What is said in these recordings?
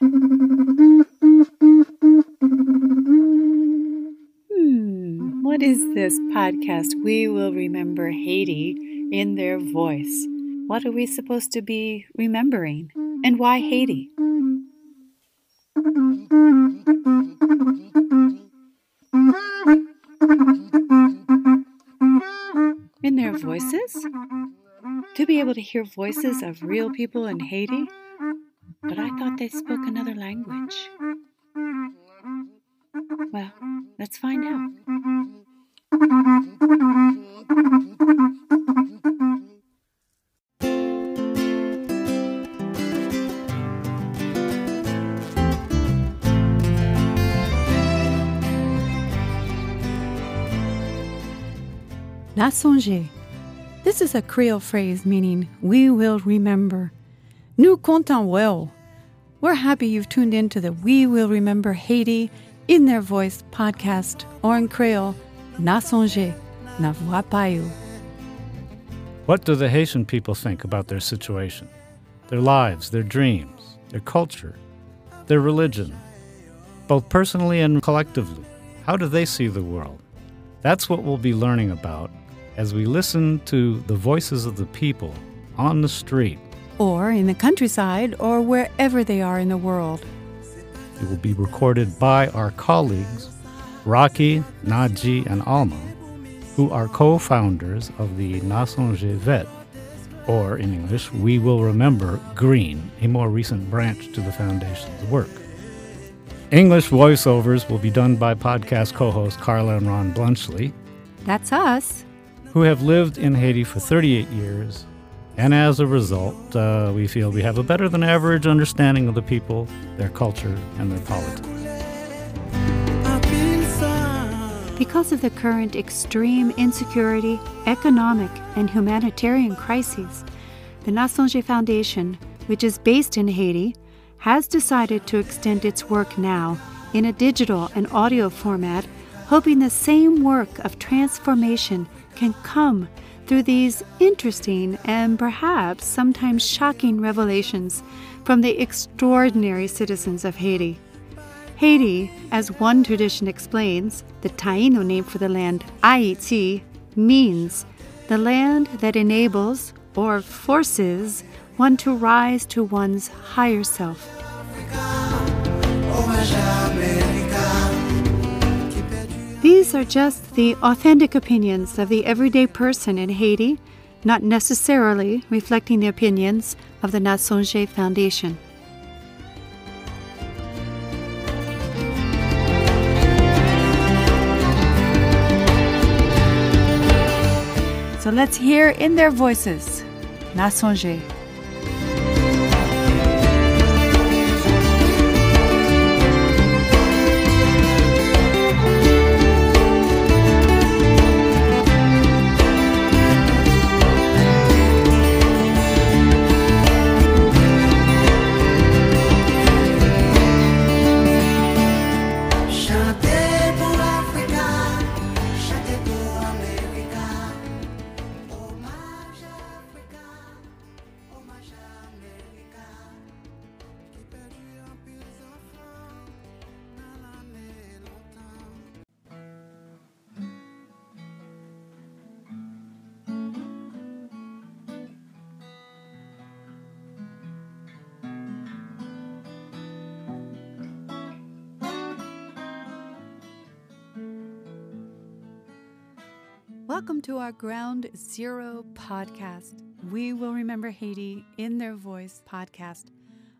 Hmm, what is this podcast? We will remember Haiti in their voice. What are we supposed to be remembering? And why Haiti? In their voices? To be able to hear voices of real people in Haiti? I thought they spoke another language. Well, let's find out. N a Sonje. This is a Creole phrase meaning we will remember. Nous comptons well. We're happy you've tuned in to the We Will Remember Haiti in Their Voice podcast, or in Creole, N a Sonje, na voix payu. What do the Haitian people think about their situation, their lives, their dreams, their culture, their religion, both personally and collectively? How do they see the world? That's what we'll be learning about as we listen to the voices of the people on the street. Or in the countryside, or wherever they are in the world. It will be recorded by our colleagues, Rocky, Najee, and Alma, who are co founders of the N a Sonje Vèt, or in English, We Will Remember Green, a more recent branch to the Foundation's work. English voiceovers will be done by podcast co hosts Carla and Ron Blunchley. That's us who have lived in Haiti for 38 years. And as a result, uh, we feel we have a better than average understanding of the people, their culture, and their politics. Because of the current extreme insecurity, economic, and humanitarian crises, the N a Sonje Foundation, which is based in Haiti, has decided to extend its work now in a digital and audio format, hoping the same work of transformation can come through these interesting and perhaps sometimes shocking revelations from the extraordinary citizens of Haiti. Haiti, as one tradition explains, the Taino name for the land, Haiti, means the land that enables or forces one to rise to one's higher self. Oh, These are just the authentic opinions of the everyday person in Haiti, not necessarily reflecting the opinions of the N a Sonje Foundation. So let's hear in their voices N a Sonje. Welcome to our Ground Zero podcast. We will remember Haiti in their voice podcast.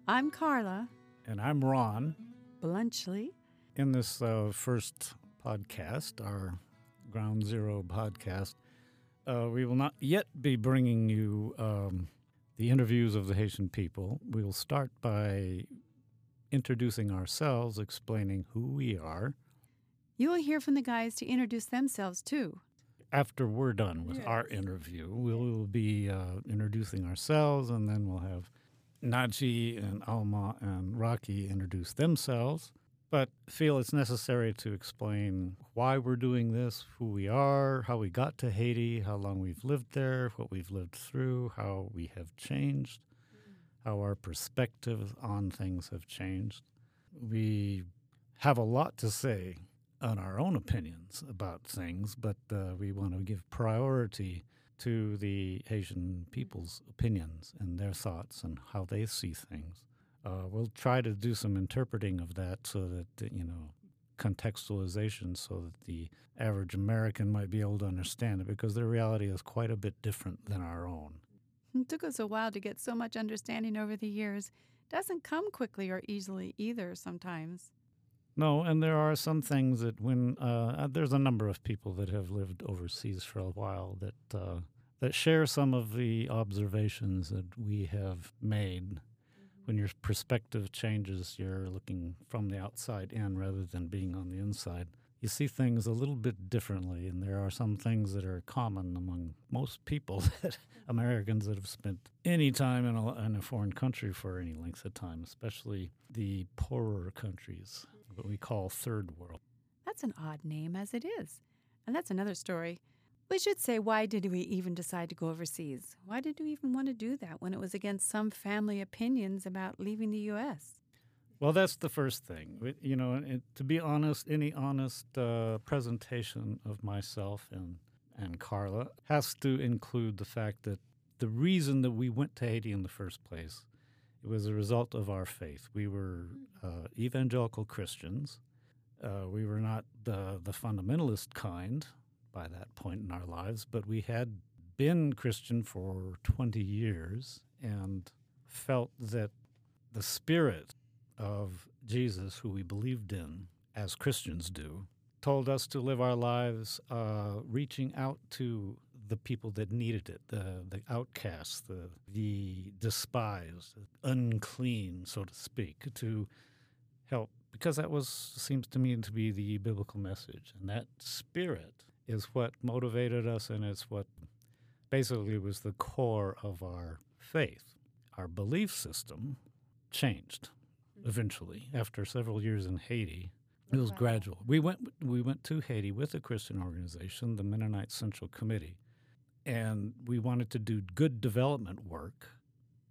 I'm Carla. And I'm Ron. Blunchley. In this uh, first podcast, our Ground Zero podcast, uh, we will not yet be bringing you um, the interviews of the Haitian people. We will start by introducing ourselves, explaining who we are. You will hear from the guys to introduce themselves too after we're done with yes. our interview, we'll be uh, introducing ourselves, and then we'll have Najee and Alma and Rocky introduce themselves. But feel it's necessary to explain why we're doing this, who we are, how we got to Haiti, how long we've lived there, what we've lived through, how we have changed. how our perspectives on things have changed. We have a lot to say on our own opinions about things, but uh, we want to give priority to the Haitian people's opinions and their thoughts and how they see things. Uh, we'll try to do some interpreting of that so that, you know, contextualization so that the average American might be able to understand it because their reality is quite a bit different than our own. It took us a while to get so much understanding over the years. Doesn't come quickly or easily either sometimes. No, and there are some things that when uh, there's a number of people that have lived overseas for a while that uh, that share some of the observations that we have made. When your perspective changes, you're looking from the outside in rather than being on the inside. You see things a little bit differently, and there are some things that are common among most people that Americans that have spent any time in a, in a foreign country for any length of time, especially the poorer countries, what we call third world. That's an odd name as it is. And that's another story. We should say, why did we even decide to go overseas? Why did we even want to do that when it was against some family opinions about leaving the U.S.? Well, that's the first thing. You know, it, to be honest, any honest uh, presentation of myself and, and Carla has to include the fact that the reason that we went to Haiti in the first place it was a result of our faith. We were uh, evangelical Christians. Uh, we were not the, the fundamentalist kind by that point in our lives, but we had been Christian for 20 years and felt that the spirit of Jesus, who we believed in, as Christians do, told us to live our lives uh, reaching out to the people that needed it, the, the outcasts, the, the despised, unclean, so to speak, to help, because that was seems to me to be the biblical message. And that spirit is what motivated us, and it's what basically was the core of our faith. Our belief system changed eventually after several years in Haiti. It was wow. gradual. We went we went to Haiti with a Christian organization, the Mennonite Central Committee, and we wanted to do good development work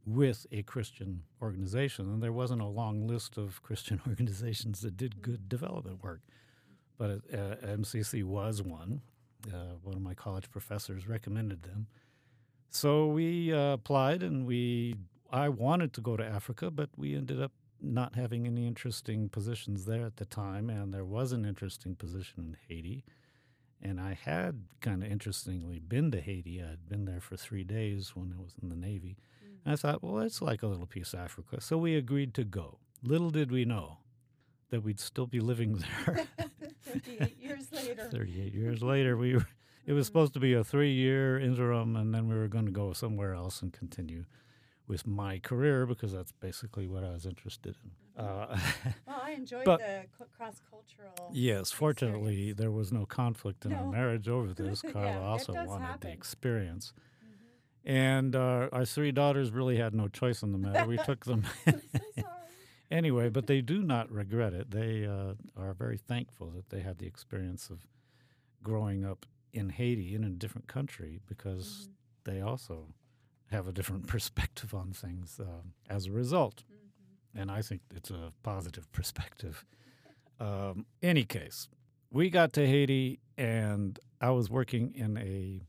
with a Christian organization. And there wasn't a long list of Christian organizations that did good development work but uh, MCC was one. Uh, one of my college professors recommended them. So we uh, applied, and we I wanted to go to Africa, but we ended up not having any interesting positions there at the time, and there was an interesting position in Haiti. And I had kind of interestingly been to Haiti. I had been there for three days when I was in the Navy. Mm-hmm. And I thought, well, it's like a little piece of Africa. So we agreed to go. Little did we know that we'd still be living there. 38 years later. 38 years later, we were, it was supposed to be a three-year interim, and then we were going to go somewhere else and continue with my career because that's basically what I was interested in. Uh, well, I enjoyed but, the cross-cultural. Yes, fortunately, experience. there was no conflict in no. our marriage over this. Carla yeah, also wanted happen. the experience. Mm-hmm. And uh, our three daughters really had no choice in the matter. We took them. so anyway, but they do not regret it. They uh, are very thankful that they had the experience of growing up in Haiti in a different country because mm-hmm. they also have a different perspective on things uh, as a result. Mm-hmm. And I think it's a positive perspective. Um, any case, we got to Haiti, and I was working in a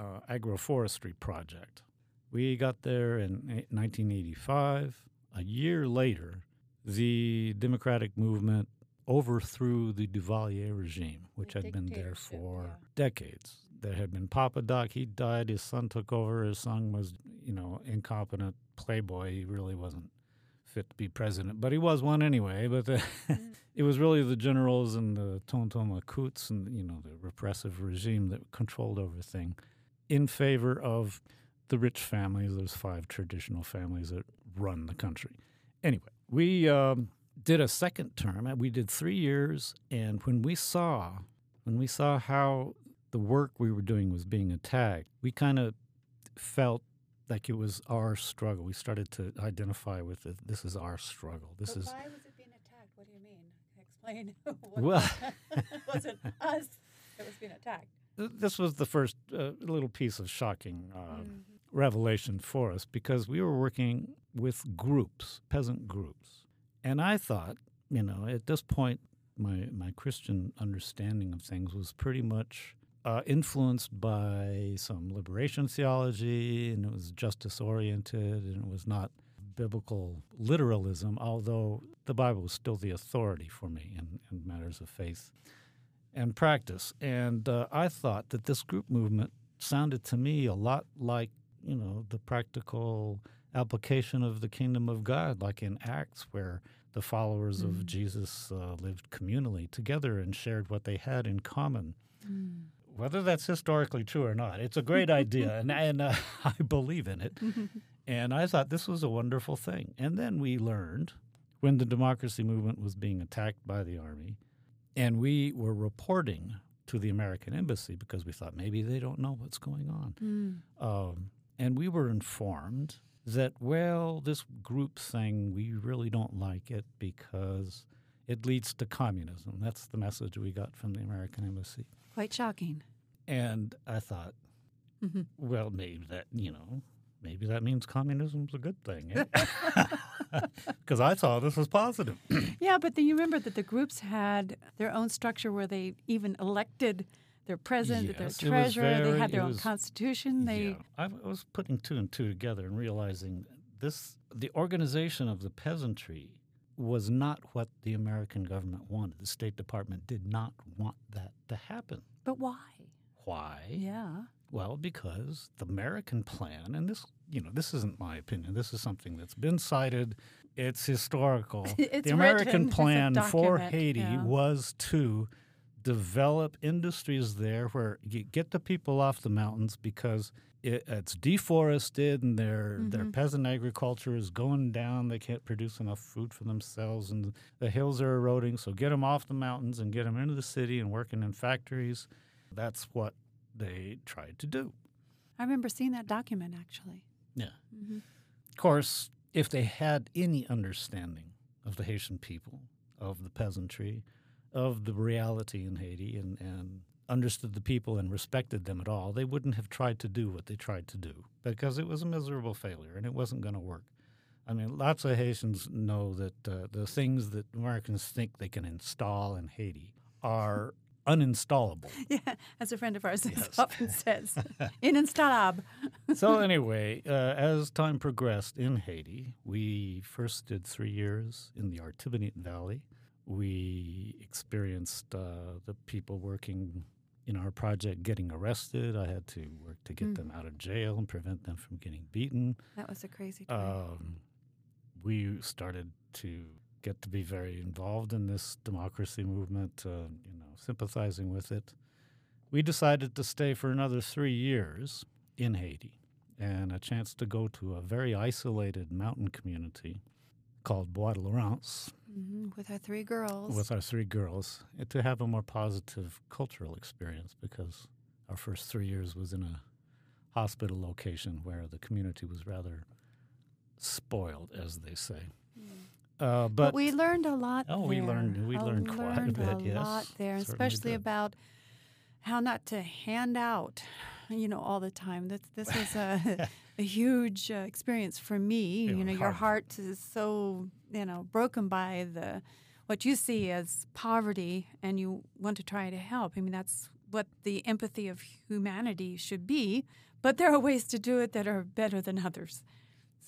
uh, agroforestry project. We got there in 1985. A year later, the democratic movement overthrew the Duvalier regime, which the had been there for yeah. decades. There had been Papa Doc, he died, his son took over, his son was, you know, incompetent playboy. He really wasn't fit to be president, but he was one anyway. But the, mm. it was really the generals and the Tonton Macoutes and, you know, the repressive regime that controlled everything in favor of the rich families, those five traditional families that run the country. Anyway, we um, did a second term. We did three years, and when we saw when we saw how the work we were doing was being attacked, we kind of felt like it was our struggle. We started to identify with it. This is our struggle. This but is. Why was it being attacked? What do you mean? Explain. well, it was it us that was being attacked? This was the first uh, little piece of shocking uh, mm-hmm. revelation for us because we were working with groups, peasant groups. And I thought, you know, at this point, my, my Christian understanding of things was pretty much uh, influenced by some liberation theology, and it was justice oriented, and it was not biblical literalism, although the Bible was still the authority for me in, in matters of faith and practice. And uh, I thought that this group movement sounded to me a lot like, you know, the practical application of the kingdom of God, like in Acts, where the followers mm. of Jesus uh, lived communally together and shared what they had in common. Mm. Whether that's historically true or not, it's a great idea, and, and uh, I believe in it. and I thought this was a wonderful thing. And then we learned when the democracy movement was being attacked by the army, and we were reporting to the American embassy because we thought maybe they don't know what's going on. Mm. Um, and we were informed that, well, this group thing, we really don't like it because it leads to communism. That's the message we got from the American embassy. Quite shocking. And I thought, mm-hmm. well, maybe that, you know, maybe that means communism's a good thing. Because I saw this was positive. yeah, but then you remember that the groups had their own structure where they even elected their president, yes, their treasurer. Very, they had their own was, constitution. They. Yeah, I was putting two and two together and realizing this: the organization of the peasantry was not what the American government wanted. The State Department did not want that to happen. But why? Why? Yeah. Well, because the American plan, and this, you know, this isn't my opinion. This is something that's been cited. It's historical. it's the American written. plan for Haiti yeah. was to develop industries there where you get the people off the mountains because it, it's deforested and their mm-hmm. their peasant agriculture is going down. They can't produce enough food for themselves, and the hills are eroding. So get them off the mountains and get them into the city and working in factories. That's what they tried to do. I remember seeing that document actually. Yeah. Mm-hmm. Of course, if they had any understanding of the Haitian people, of the peasantry, of the reality in Haiti, and, and understood the people and respected them at all, they wouldn't have tried to do what they tried to do because it was a miserable failure and it wasn't going to work. I mean, lots of Haitians know that uh, the things that Americans think they can install in Haiti are uninstallable. Yeah, as a friend of ours yes. often says, ininstallable. so anyway, uh, as time progressed in Haiti, we first did three years in the Artibonite Valley. We experienced uh, the people working in our project getting arrested. I had to work to get mm. them out of jail and prevent them from getting beaten. That was a crazy time. Um, we started to get to be very involved in this democracy movement, uh, you know, sympathizing with it. We decided to stay for another three years in Haiti and a chance to go to a very isolated mountain community called Bois de Laurence. Mm-hmm, with our three girls. With our three girls, to have a more positive cultural experience because our first three years was in a hospital location where the community was rather spoiled, as they say. Uh, but, but, we learned a lot. Oh, there. we learned we I learned quite learned a bit. A yes, lot there, especially did. about how not to hand out, you know, all the time. This this was a, a huge uh, experience for me. you know, your heart is so you know broken by the what you see as poverty, and you want to try to help. I mean, that's what the empathy of humanity should be. But there are ways to do it that are better than others.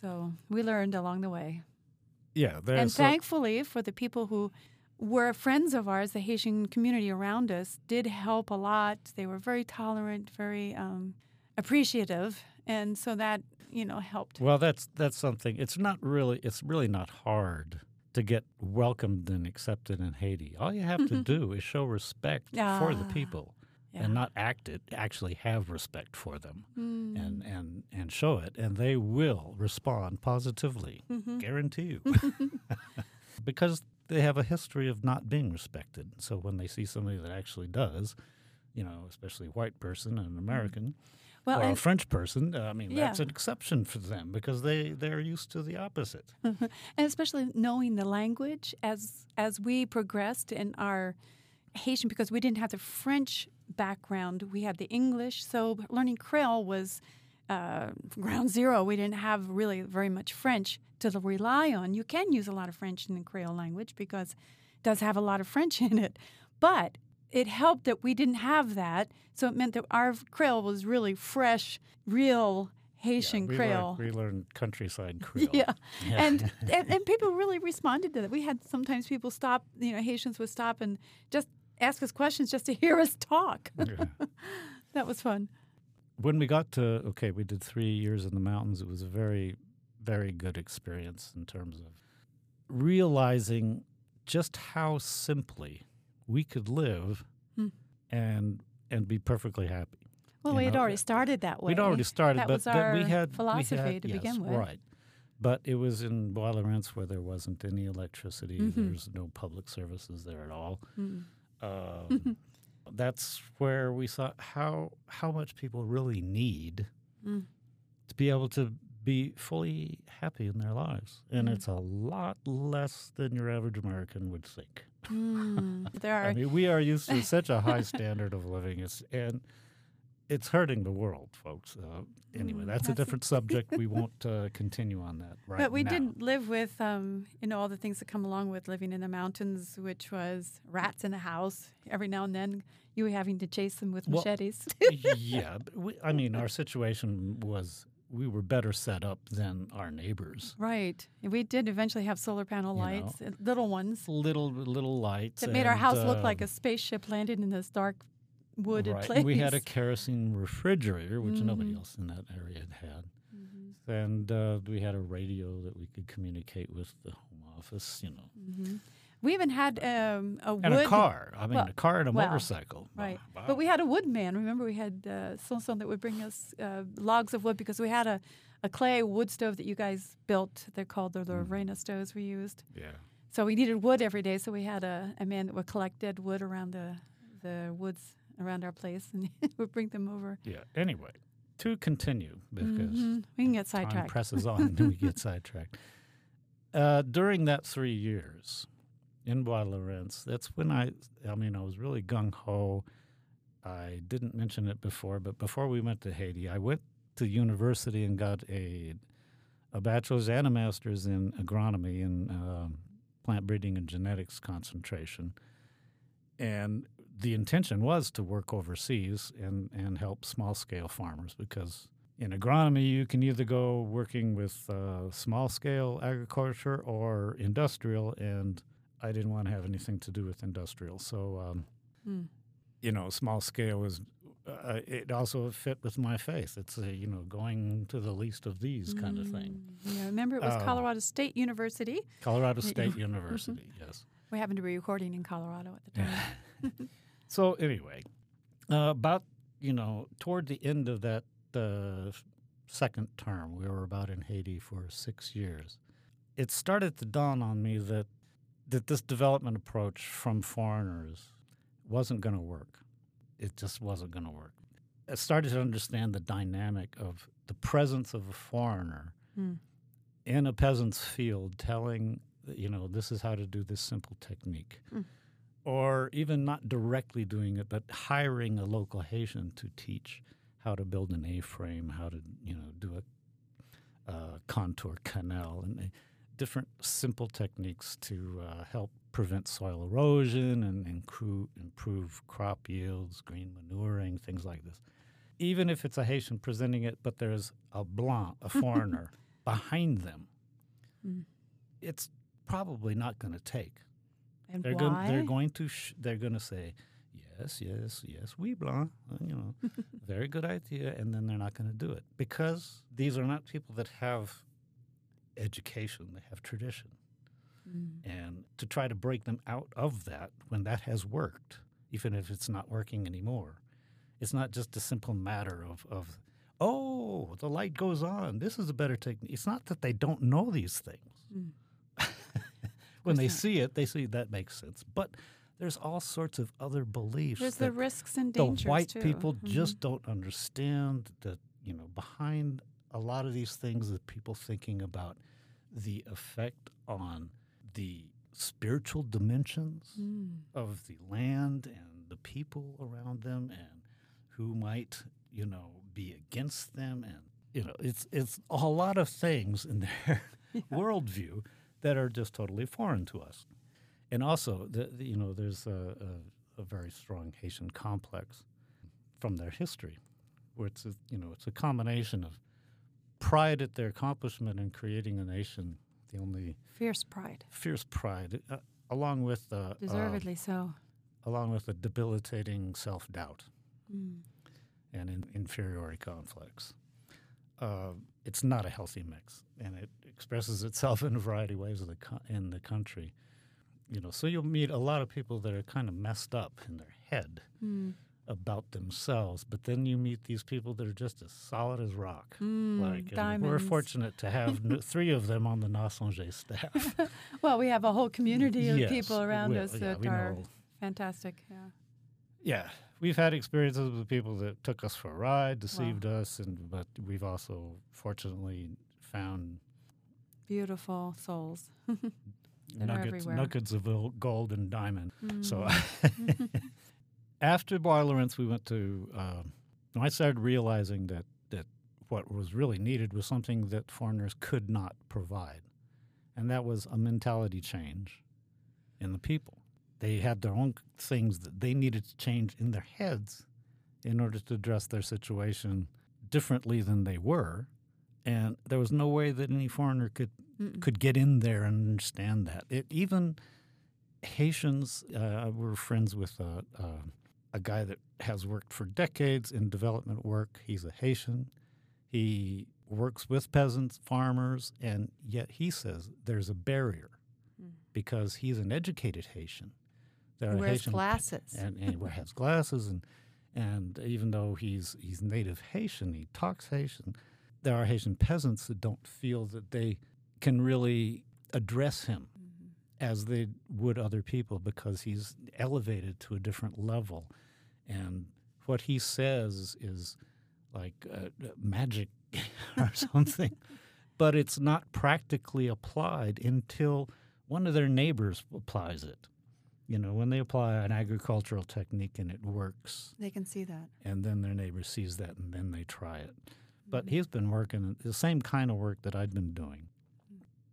So we learned along the way. Yeah, and thankfully for the people who were friends of ours, the Haitian community around us did help a lot. They were very tolerant, very um, appreciative, and so that you know helped. Well, that's that's something. It's not really. It's really not hard to get welcomed and accepted in Haiti. All you have to do is show respect for the people yeah. and not act it, actually have respect for them mm. and, and, and show it, and they will respond positively, mm-hmm. guarantee you. because they have a history of not being respected. So when they see somebody that actually does, you know, especially a white person, and an American, well, or a French person, I mean, yeah. that's an exception for them because they, they're used to the opposite. and especially knowing the language as as we progressed in our Haitian, because we didn't have the French background. We had the English, so learning Creole was uh, ground zero. We didn't have really very much French to rely on. You can use a lot of French in the Creole language because it does have a lot of French in it, but it helped that we didn't have that. So it meant that our Creole was really fresh, real Haitian yeah, we Creole. Learned, we learned countryside Creole. Yeah, yeah. And, and, and people really responded to that. We had sometimes people stop. You know, Haitians would stop and just ask us questions just to hear us talk. Yeah. that was fun. When we got to okay, we did three years in the mountains. It was a very, very good experience in terms of realizing just how simply we could live hmm. and and be perfectly happy. Well, we had already started that way. We'd already started, that but, was our we had philosophy we had, to yes, begin with. Right. But it was in Bois-Laurence where there wasn't any electricity. Mm-hmm. There's no public services there at all. Mm. Um, that's where we saw how how much people really need mm. to be able to be fully happy in their lives, and mm. it's a lot less than your average American would think. Mm, there are. I mean, we are used to such a high standard of living, it's, and it's hurting the world, folks. Uh, anyway, mm, that's, that's, a different subject. We won't uh, continue on that right But we now. did live with, um, you know, all the things that come along with living in the mountains, which was rats in the house. Every now and then, you were having to chase them with well, machetes. yeah, we, I mean, our situation was we were better set up than our neighbors. Right. We did eventually have solar panel you lights, know, uh, little ones. Little little lights. That made our house uh, look like a spaceship landed in this dark wooded right. place. We had a kerosene refrigerator, which mm-hmm. nobody else in that area had had. Mm-hmm. And uh, we had a radio that we could communicate with the home office, you know. Mm-hmm. We even had um, a wood. And a car. I mean, well, a car and a well, motorcycle. Right. Wow. But we had a woodman. Remember, we had uh, someone that would bring us uh, logs of wood because we had a, a clay wood stove that you guys built. They're called the Lorena mm. stoves we used. Yeah. So we needed wood every day. So we had a, a man that would collect dead wood around the, the woods around our place and would bring them over. Yeah. Anyway, to continue because mm-hmm. we can get sidetracked. Time presses on and we get sidetracked. Uh, during that three years in Bois-Laurence, that's when I, I mean, I was really gung ho. I didn't mention it before, but before we went to Haiti, I went to university and got a a bachelor's and a master's in agronomy and uh, plant breeding and genetics concentration. And the intention was to work overseas and, and help small scale farmers because in agronomy you can either go working with uh, small scale agriculture or industrial, and I didn't want to have anything to do with industrial. So, um, mm. you know, small scale is uh, it also fit with my faith. It's a, you know going to the least of these kind of thing. Hmm. Yeah, remember it was uh, Colorado State University. Colorado State University, yes. We happened to be recording in Colorado at the time. So anyway, uh, about you know toward the end of that uh, second term, we were about in Haiti for six years. It started to dawn on me that that this development approach from foreigners wasn't going to work. It just wasn't going to work. I started to understand the dynamic of the presence of a foreigner mm. in a peasant's field telling, you know, this is how to do this simple technique. Mm or even not directly doing it, but hiring a local Haitian to teach how to build an A-frame, how to you know do a, a contour canal, and uh, different simple techniques to uh, help prevent soil erosion and improve, improve crop yields, green manuring, things like this. Even if it's a Haitian presenting it, but there's a blanc, a foreigner, behind them, mm. it's probably not going to take. And they're why? Going, they're going to sh- they're going to say yes, yes, yes, we blanc, uh, you know, very good idea, and then they're not going to do it because these are not people that have education; they have tradition, mm. and to try to break them out of that when that has worked, even if it's not working anymore, it's not just a simple matter of of oh, the light goes on. This is a better technique. It's not that they don't know these things. Mm when they see it, they see that makes sense. But there's all sorts of other beliefs. There's the risks and dangers. The white too. people mm-hmm. just don't understand that you know behind a lot of these things that people thinking about the effect on the spiritual dimensions mm. of the land and the people around them and who might you know be against them and you know, it's it's a lot of things in their yeah. worldview that are just totally foreign to us. And also, the, the, you know, there's a, a, a, very strong Haitian complex from their history, where it's a, you know it's a combination of pride at their accomplishment in creating a nation, the only fierce pride, fierce pride, uh, along with uh, deservedly uh, so, along with a debilitating self doubt mm. and in, inferiority complex. Uh, it's not a healthy mix, and it expresses itself in a variety of ways the co- in the country. You know, so you'll meet a lot of people that are kind of messed up in their head mm. About themselves, but then you meet these people that are just as solid as rock. Mm, like we're fortunate to have three of them on the N a Sonje staff. well, we have a whole community of yes, people around us yeah, that are know. fantastic. Yeah. Yeah, we've had experiences with people that took us for a ride, deceived wow. us, and but we've also fortunately found beautiful souls. nuggets, nuggets of gold and diamond. Mm. So after Laurence, we went to. Uh, I started realizing that that what was really needed was something that foreigners could not provide, and that was a mentality change in the people. They had their own things that they needed to change in their heads in order to address their situation differently than they were. And there was no way that any foreigner could Mm-mm. could get in there and understand that. It even Haitians uh, were friends with a, a, a guy that has worked for decades in development work. He's a Haitian. He works with peasants, farmers, and yet he says there's a barrier mm. because he's an educated Haitian. There wears Haitian, glasses. And, and he has glasses, and and even though he's he's native Haitian, he talks Haitian. There are Haitian peasants that don't feel that they can really address him. As they would other people because he's elevated to a different level, and what he says is like uh, magic or something, but it's not practically applied until one of their neighbors applies it you know, when they apply an agricultural technique and it works, they can see that. And then their neighbor sees that and then they try it. But he's been working the same kind of work that I'd been doing.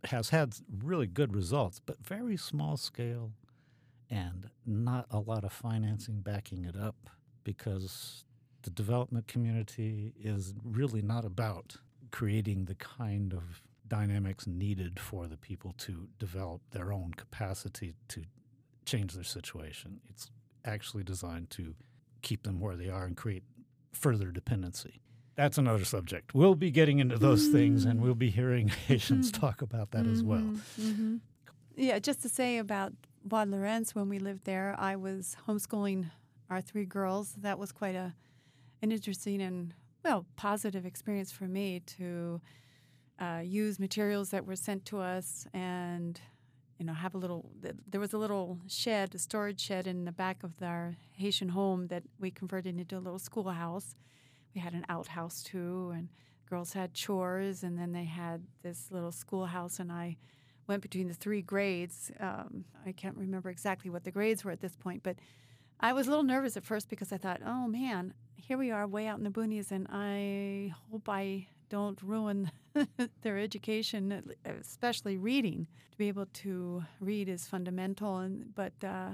Has had really good results, but very small scale and not a lot of financing backing it up because the development community is really not about creating the kind of dynamics needed for the people to develop their own capacity to change their situation. It's actually designed to keep them where they are and create further dependency. That's another subject. We'll be getting into those mm-hmm. things and we'll be hearing Haitians mm-hmm. talk about that mm-hmm. as well. Mm-hmm. Yeah, just to say about Bois Laurence, when we lived there, I was homeschooling our three girls. That was quite a an interesting and well positive experience for me to uh, use materials that were sent to us and you know, have a little. There was a little shed, a storage shed in the back of our Haitian home that we converted into a little schoolhouse. We had an outhouse too, and girls had chores, and then they had this little schoolhouse. And I went between the three grades. Um, I can't remember exactly what the grades were at this point, but I was a little nervous at first because I thought, oh man, here we are way out in the boonies, and I hope I don't ruin their education, especially reading. To be able to read is fundamental, and but uh,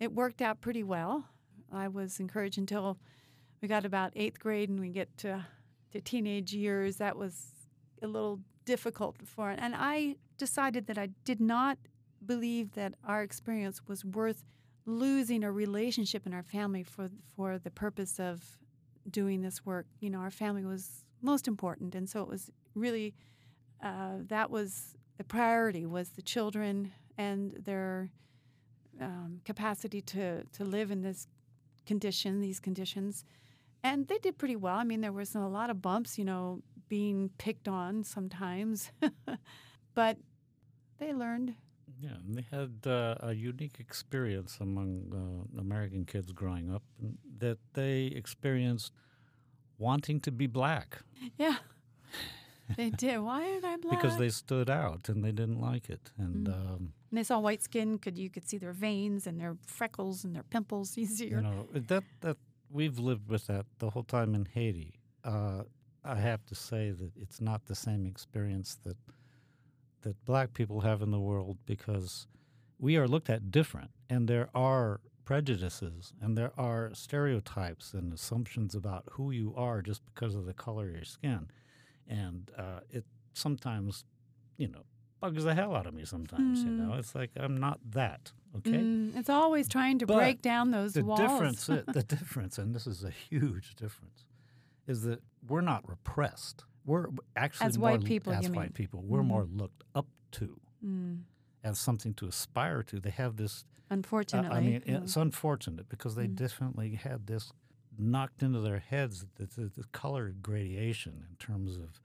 it worked out pretty well. I was encouraged until we got about eighth grade and we get to, to teenage years. That was a little difficult for it, and I decided that I did not believe that our experience was worth losing a relationship in our family for for the purpose of doing this work. You know, our family was most important. And so it was really uh, that was the priority was the children and their um, capacity to to live in this condition, these conditions. And they did pretty well. I mean, there was a lot of bumps, you know, being picked on sometimes, but they learned. Yeah, they had uh, a unique experience among uh, American kids growing up that they experienced wanting to be black. Yeah. They did. Why am I black? because they stood out and they didn't like it, and, mm. um, and they saw white skin. Could you could see their veins and their freckles and their pimples easier. You know that that we've lived with that the whole time in Haiti. Uh, I have to say that it's not the same experience that that black people have in the world because we are looked at different and there are prejudices and there are stereotypes and assumptions about who you are just because of the color of your skin. And uh, it sometimes, you know, bugs the hell out of me sometimes, mm. you know. It's like I'm not that, okay? Mm, it's always trying to but break down those the walls. Difference, the difference, and this is a huge difference, is that we're not repressed. We're actually as more, white people. As white mean? people, we're mm. more looked up to. Mm as something to aspire to. They have this. Unfortunately, uh, I mean, it's unfortunate because they mm. definitely had this knocked into their heads the, the, the color gradation in terms of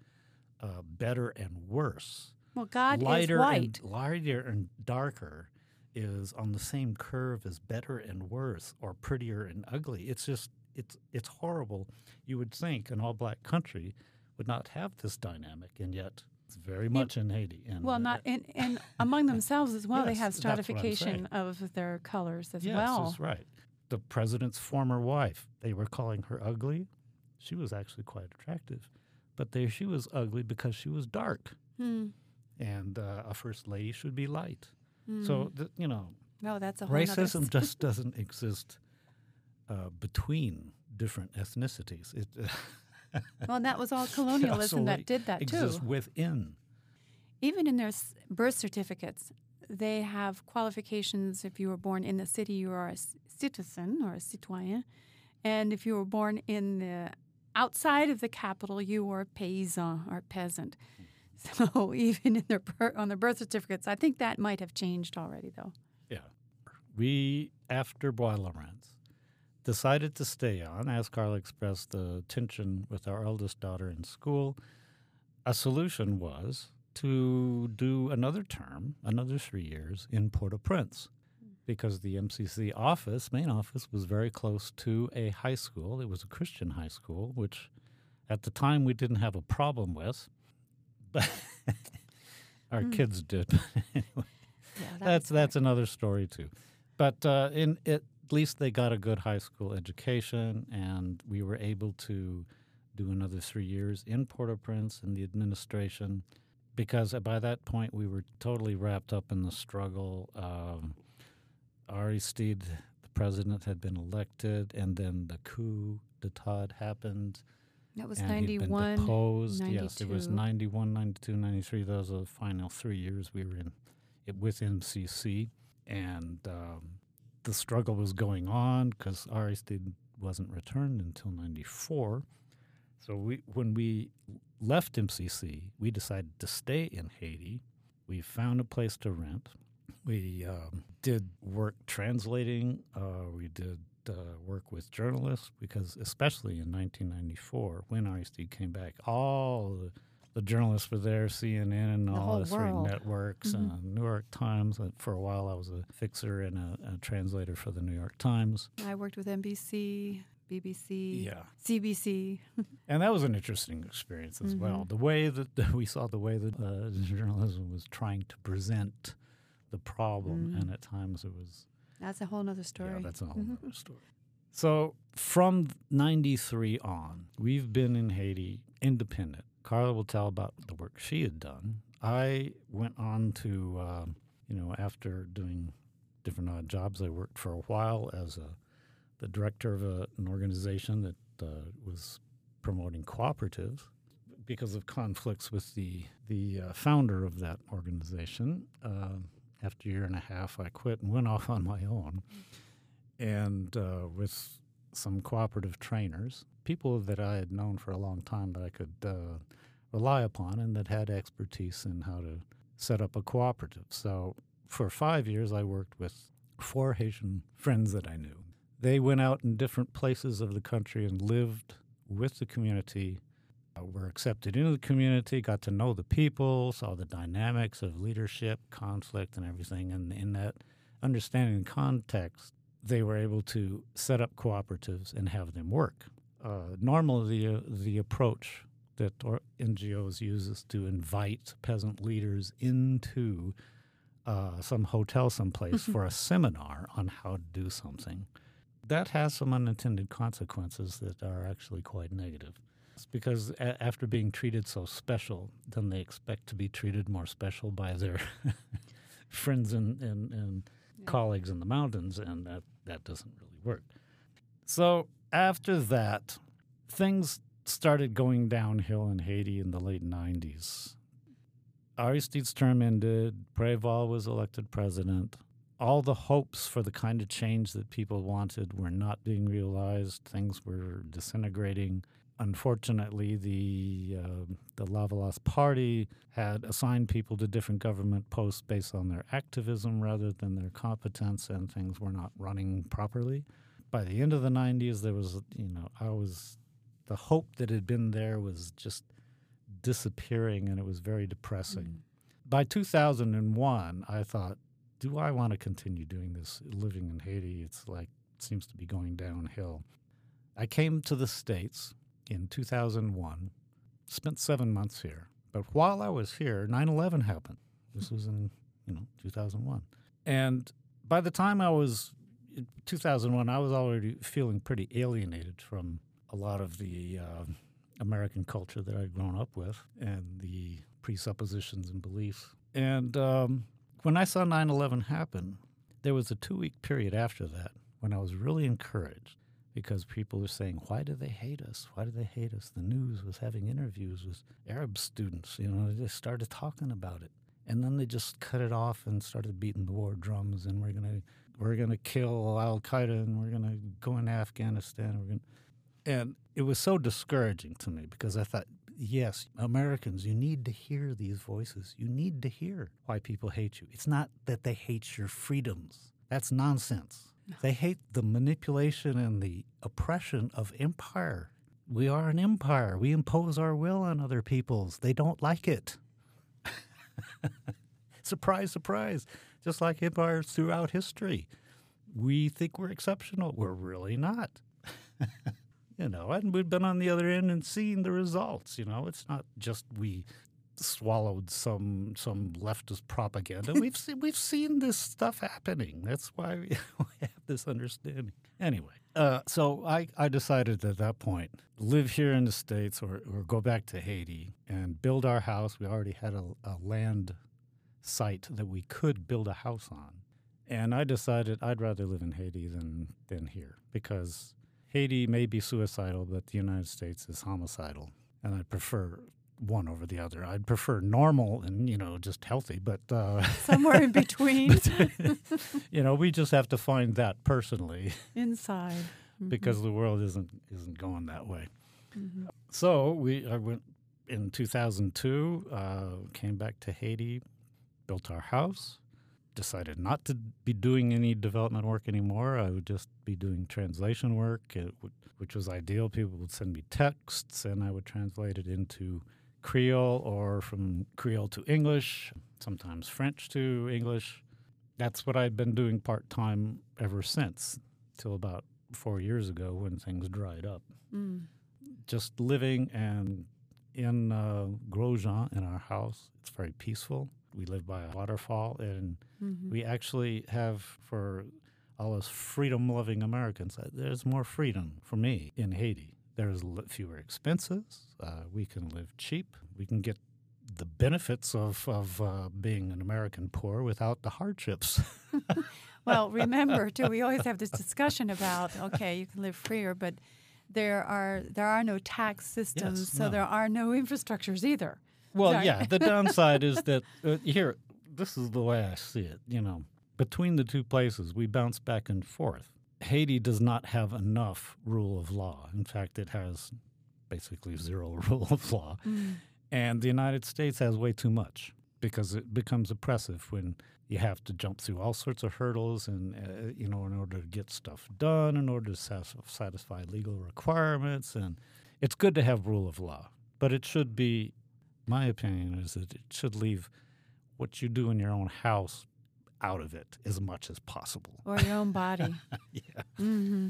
uh, better and worse. Well, God lighter is white. And, lighter and darker is on the same curve as better and worse, or prettier and ugly. It's just it's it's horrible. You would think an all black country would not have this dynamic, and yet it's very much in Haiti. And, well, not and, and among themselves as well. yes, they have stratification of their colors as yes, well. That's right. The president's former wife, they were calling her ugly. She was actually quite attractive, but there she was ugly because she was dark. Hmm. And uh, a first lady should be light. Hmm. So the, you know, no, that's a racism just doesn't exist uh, between different ethnicities. It. well, and that was all colonialism that did that too. Exists within. Even in their birth certificates, they have qualifications. If you were born in the city, you are a citizen or a citoyen, and if you were born in the outside of the capital, you were paysan or peasant. So even in their on their birth certificates, I think that might have changed already, though. Yeah, we after Bois Laurence decided to stay on, as Carla expressed the tension with our eldest daughter in school. A solution was to do another term, another three years in Port au Prince, because the MCC office, main office, was very close to a high school. It was a Christian high school, which at the time we didn't have a problem with, but our mm. kids did. anyway, yeah, that's that's another story too. But uh, in it, at least they got a good high school education, and we were able to do another three years in Port-au-Prince in the administration, because by that point we were totally wrapped up in the struggle. Um, Aristide, the president, had been elected, and then the coup d'etat happened. That was 91. deposed. 92. Yes, it was 91, 92, 93. Those are the final three years we were in it, with MCC. And um, the struggle was going on because Aristide wasn't returned until 94. So we, when we left MCC, we decided to stay in Haiti. We found a place to rent. We um, did work translating. Uh, we did uh, work with journalists because, especially in 1994, when Aristide came back, all the the journalists were there, CNN and the all the three networks, mm-hmm. New York Times. For a while, I was a fixer and a, a, translator for the New York Times. I worked with NBC, BBC, yeah. CBC. and that was an interesting experience as mm-hmm. well. The way that we saw the way that uh, journalism was trying to present the problem, mm-hmm. and at times it was. That's a whole other story. Yeah, that's a whole mm-hmm. other story. So from 93 on, we've been in Haiti independent Carla will tell about the work she had done. I went on to, uh, you know, after doing different odd jobs, I worked for a while as a, the director of a, an organization that uh, was promoting cooperatives. Because of conflicts with the the uh, founder of that organization, uh, after a year and a half, I quit and went off on my own. And uh, with some cooperative trainers, people that I had known for a long time that I could uh, rely upon and that had expertise in how to set up a cooperative. So for five years, I worked with four Haitian friends that I knew. They went out in different places of the country and lived with the community, were accepted into the community, got to know the people, saw the dynamics of leadership, conflict, and everything. And in that understanding and context, they were able to set up cooperatives and have them work. Uh, normally, the, uh, the approach that NGOs use is to invite peasant leaders into uh, some hotel someplace for a seminar on how to do something. That has some unintended consequences that are actually quite negative. It's because a- after being treated so special, then they expect to be treated more special by their friends and, and, and colleagues in the mountains, and that, that doesn't really work. So after that, things started going downhill in Haiti in the late 90s. Aristide's term ended, Préval was elected president. All the hopes for the kind of change that people wanted were not being realized. Things were disintegrating. Unfortunately, the uh, the Lavalas party had assigned people to different government posts based on their activism rather than their competence, and things were not running properly. By the end of the '90s, there was, you know, I was the hope that had been there was just disappearing, and it was very depressing. Mm. By 2001, I thought, do I want to continue doing this, living in Haiti? It's like, it seems to be going downhill. I came to the States in 2001, spent seven months here. But while I was here, 9 11 happened. This was in, you know, 2001. And by the time I was 2001, I was already feeling pretty alienated from a lot of the uh, American culture that I'd grown up with and the presuppositions and beliefs. And um, when I saw 9 11 happen, there was a two week period after that when I was really encouraged because people were saying, Why do they hate us? Why do they hate us? The news was having interviews with Arab students. You know, they started talking about it. And then they just cut it off and started beating the war drums and we're gonna we're gonna kill Al Qaeda and we're gonna go into Afghanistan. We're gonna and it was so discouraging to me because I thought, yes, Americans, you need to hear these voices. You need to hear why people hate you. It's not that they hate your freedoms. That's nonsense. They hate the manipulation and the oppression of empire. We are an empire. We impose our will on other peoples. They don't like it. surprise, surprise. Just like empires throughout history. We think we're exceptional. We're really not. you know, and we've been on the other end and seen the results. You know, it's not just we swallowed some some leftist propaganda. We've seen we've seen this stuff happening. That's why we have this understanding. Anyway, uh, so I, I decided at that point live here in the states or, or go back to Haiti and build our house. We already had a, a land site that we could build a house on, and I decided I'd rather live in Haiti than than here because Haiti may be suicidal, but the United States is homicidal. And I prefer one over the other. I'd prefer normal and, you know, just healthy, but. Uh, Somewhere in between. but, you know, we just have to find that personally. Inside. Mm-hmm. Because the world isn't isn't going that way. Mm-hmm. So we I went in 2002, uh, came back to Haiti, built our house, decided not to be doing any development work anymore. I would just be doing translation work, would, which was ideal. People would send me texts, and I would translate it into Creole or from Creole to English, sometimes French to English. That's what I'd been doing part time ever since, till about four years ago when things dried up. Mm. Just living and in uh, Gros-Jean in our house. It's very peaceful we live by a waterfall, and mm-hmm. we actually have for all us freedom loving Americans, uh, there's more freedom for me in Haiti. There's fewer expenses. Uh, we can live cheap. We can get the benefits of, of uh, being an American poor without the hardships. well, remember, too, we always have this discussion about okay, you can live freer, but there are there are no tax systems, yes, so no. there are no infrastructures either. Well, Sorry. yeah. The downside is that uh, here, this is the way I see it. You know, between the two places, we bounce back and forth. Haiti does not have enough rule of law. In fact, it has basically zero rule of law. Mm. And the United States has way too much because it becomes oppressive when you have to jump through all sorts of hurdles and uh, you know in order to get stuff done in order to satisfy legal requirements and it's good to have rule of law but it should be my opinion is that it should leave what you do in your own house out of it as much as possible. Or your own body. yeah. Mm-hmm.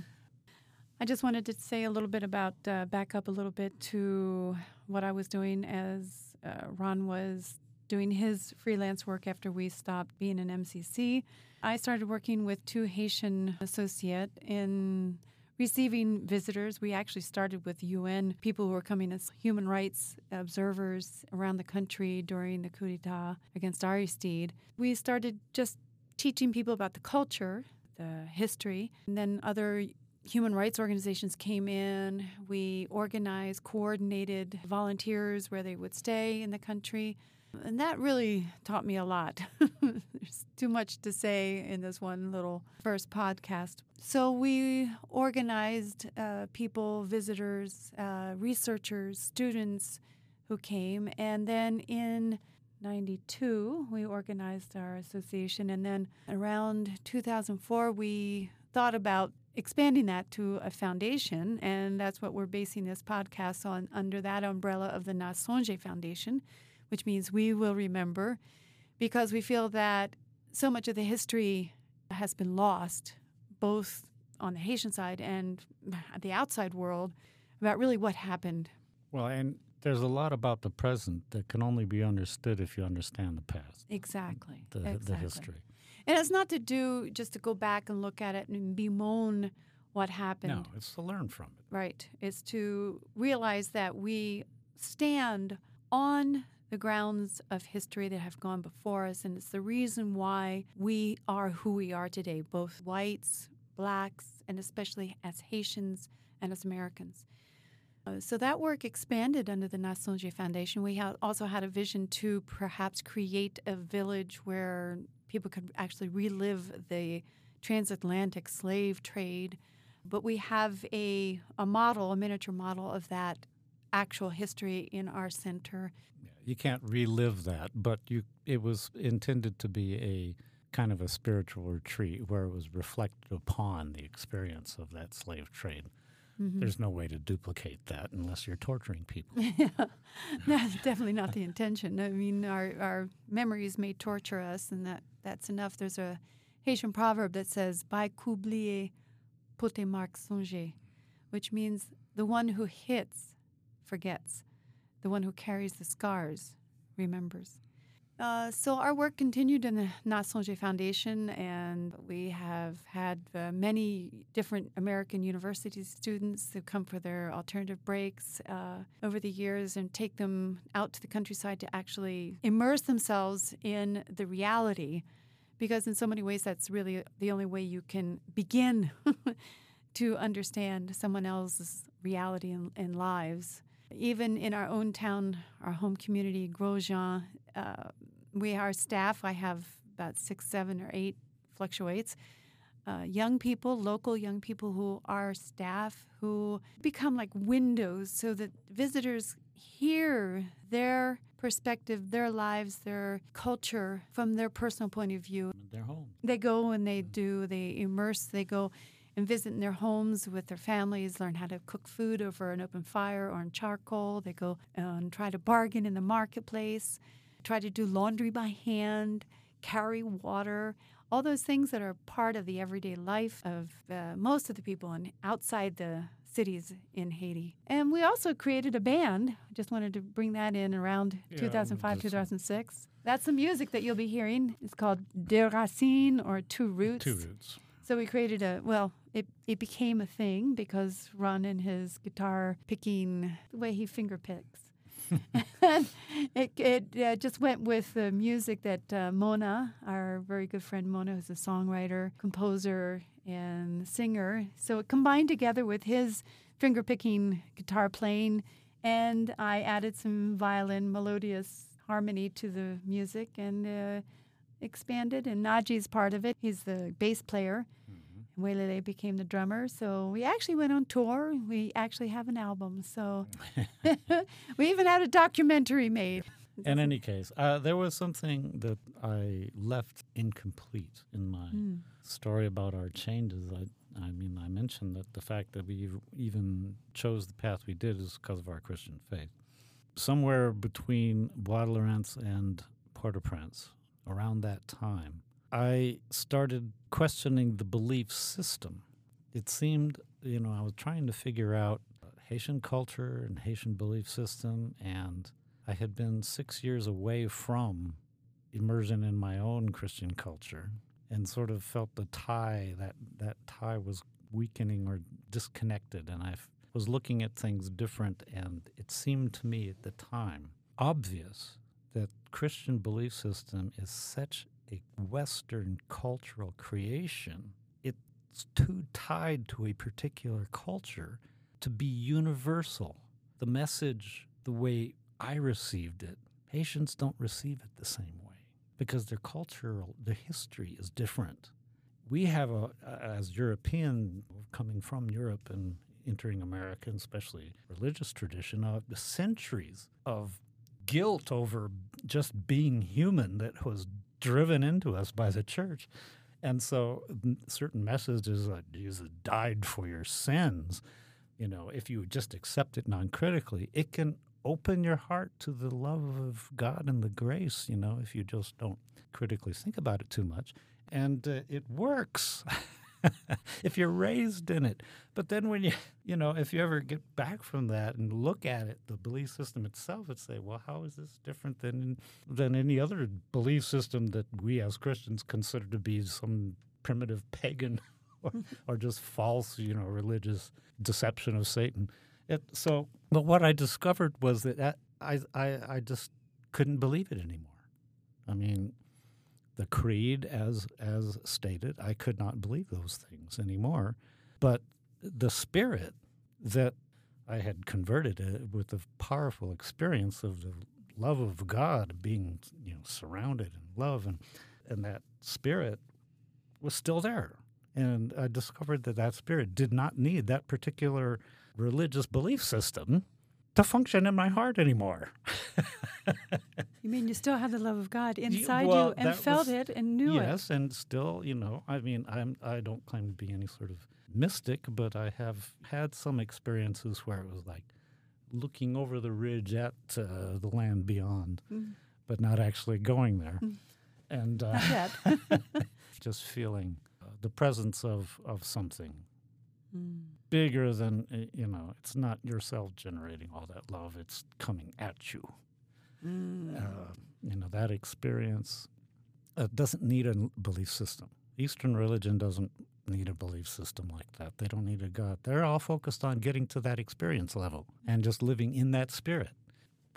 I just wanted to say a little bit about, uh, back up a little bit to what I was doing as uh, Ron was doing his freelance work after we stopped being an MCC. I started working with two Haitian associate in receiving visitors. We actually started with UN people who were coming as human rights observers around the country during the coup d'etat against Aristide. We started just teaching people about the culture, the history, and then other human rights organizations came in. We organized, coordinated volunteers where they would stay in the country. And that really taught me a lot. There's too much to say in this one little first podcast. So we organized uh, people, visitors, uh, researchers, students who came. And then in 92, we organized our association. And then around 2004, we thought about expanding that to a foundation. And that's what we're basing this podcast on under that umbrella of the N a Sonje Foundation which means we will remember because we feel that so much of the history has been lost, both on the Haitian side and the outside world, about really what happened. Well, and there's a lot about the present that can only be understood if you understand the past. Exactly. The, exactly. the history. And it's not to do just to go back and look at it and bemoan what happened. No, it's to learn from it. Right. It's to realize that we stand on the grounds of history that have gone before us, and it's the reason why we are who we are today, both whites, blacks, and especially as Haitians and as Americans. Uh, so that work expanded under the N a Sonje Foundation. We also had a vision to perhaps create a village where people could actually relive the transatlantic slave trade. But we have a, a model, a miniature model of that actual history in our center. You can't relive that, but you it was intended to be a kind of a spiritual retreat where it was reflected upon the experience of that slave trade. Mm-hmm. There's no way to duplicate that unless you're torturing people. yeah, that's definitely not the intention. I mean, our, our memories may torture us, and that, that's enough. There's a Haitian proverb that says, By coublier, pote marque songer, which means the one who hits forgets. The one who carries the scars remembers. Uh, so our work continued in the N a Sonje Foundation, and we have had uh, many different American university students who come for their alternative breaks uh, over the years and take them out to the countryside to actually immerse themselves in the reality, because in so many ways that's really the only way you can begin to understand someone else's reality and, and lives even in our own town, our home community, Grosjean, uh, we our staff. I have about six, seven, or eight fluctuates. Uh, young people, local young people who are staff, who become like windows so that visitors hear their perspective, their lives, their culture from their personal point of view. Their home. They go and they do, they immerse, they go and visit in their homes with their families, learn how to cook food over an open fire or on charcoal. They go and try to bargain in the marketplace, try to do laundry by hand, carry water, all those things that are part of the everyday life of uh, most of the people in, outside the cities in Haiti. And we also created a band. I just wanted to bring that in around yeah, 2005, 2006. That's the music that you'll be hearing. It's called De Racine or Two Roots. Two Roots. So we created a, well, it, it became a thing because Ron and his guitar picking, the way he finger picks. it it uh, just went with the music that uh, Mona, our very good friend Mona, who's a songwriter, composer, and singer. So it combined together with his finger picking guitar playing, and I added some violin melodious harmony to the music, and uh, expanded, and Najee's part of it. He's the bass player. Welele became the drummer. So we actually went on tour. We actually have an album. So we even had a documentary made. In any case, uh, there was something that I left incomplete in my mm. story about our changes. I, I mean, I mentioned that the fact that we even chose the path we did is because of our Christian faith. Somewhere between Bois-Laurence and Port-au-Prince, around that time, I started questioning the belief system. It seemed, you know, I was trying to figure out Haitian culture and Haitian belief system, and I had been six years away from immersion in my own Christian culture and sort of felt the tie that that tie was weakening or disconnected, and I was looking at things different, and it seemed to me at the time obvious that Christian belief system is such a Western cultural creation. It's too tied to a particular culture to be universal. The message, the way I received it, Haitians don't receive it the same way because their cultural, their history is different. We have a, as European, coming from Europe and entering America, especially religious tradition, of the centuries of guilt over just being human that was driven into us by the church. And so certain messages like Jesus died for your sins, you know, if you just accept it non-critically, it can open your heart to the love of God and the grace, you know, if you just don't critically think about it too much. And uh, it works. if you're raised in it. But then when you, you know, if you ever get back from that and look at it, the belief system itself, and say, well, how is this different than than any other belief system that we as Christians consider to be some primitive pagan or, or just false, you know, religious deception of Satan? It, so, but what I discovered was that uh, I, I, I just couldn't believe it anymore. I mean, the creed as as stated i could not believe those things anymore. But the spirit that i had converted uh, with the powerful experience of the love of god being you know surrounded in love and and that spirit was still there. And i discovered that that spirit did not need that particular religious belief system to function in my heart anymore. you mean you still had the love of God inside well, you and felt was, it and knew yes, it? Yes, and still, you know, I mean, I'm I don't claim to be any sort of mystic, but I have had some experiences where it was like looking over the ridge at uh, the land beyond, mm. but not actually going there, mm. and uh, just feeling uh, the presence of of something mm. Bigger than eh, you know. It's not yourself generating all that love; it's coming at you. Mm. Uh, you know that experience uh, doesn't need a belief system. Eastern religion doesn't need a belief system like that. They don't need a God. They're all focused on getting to that experience level and just living in that spirit.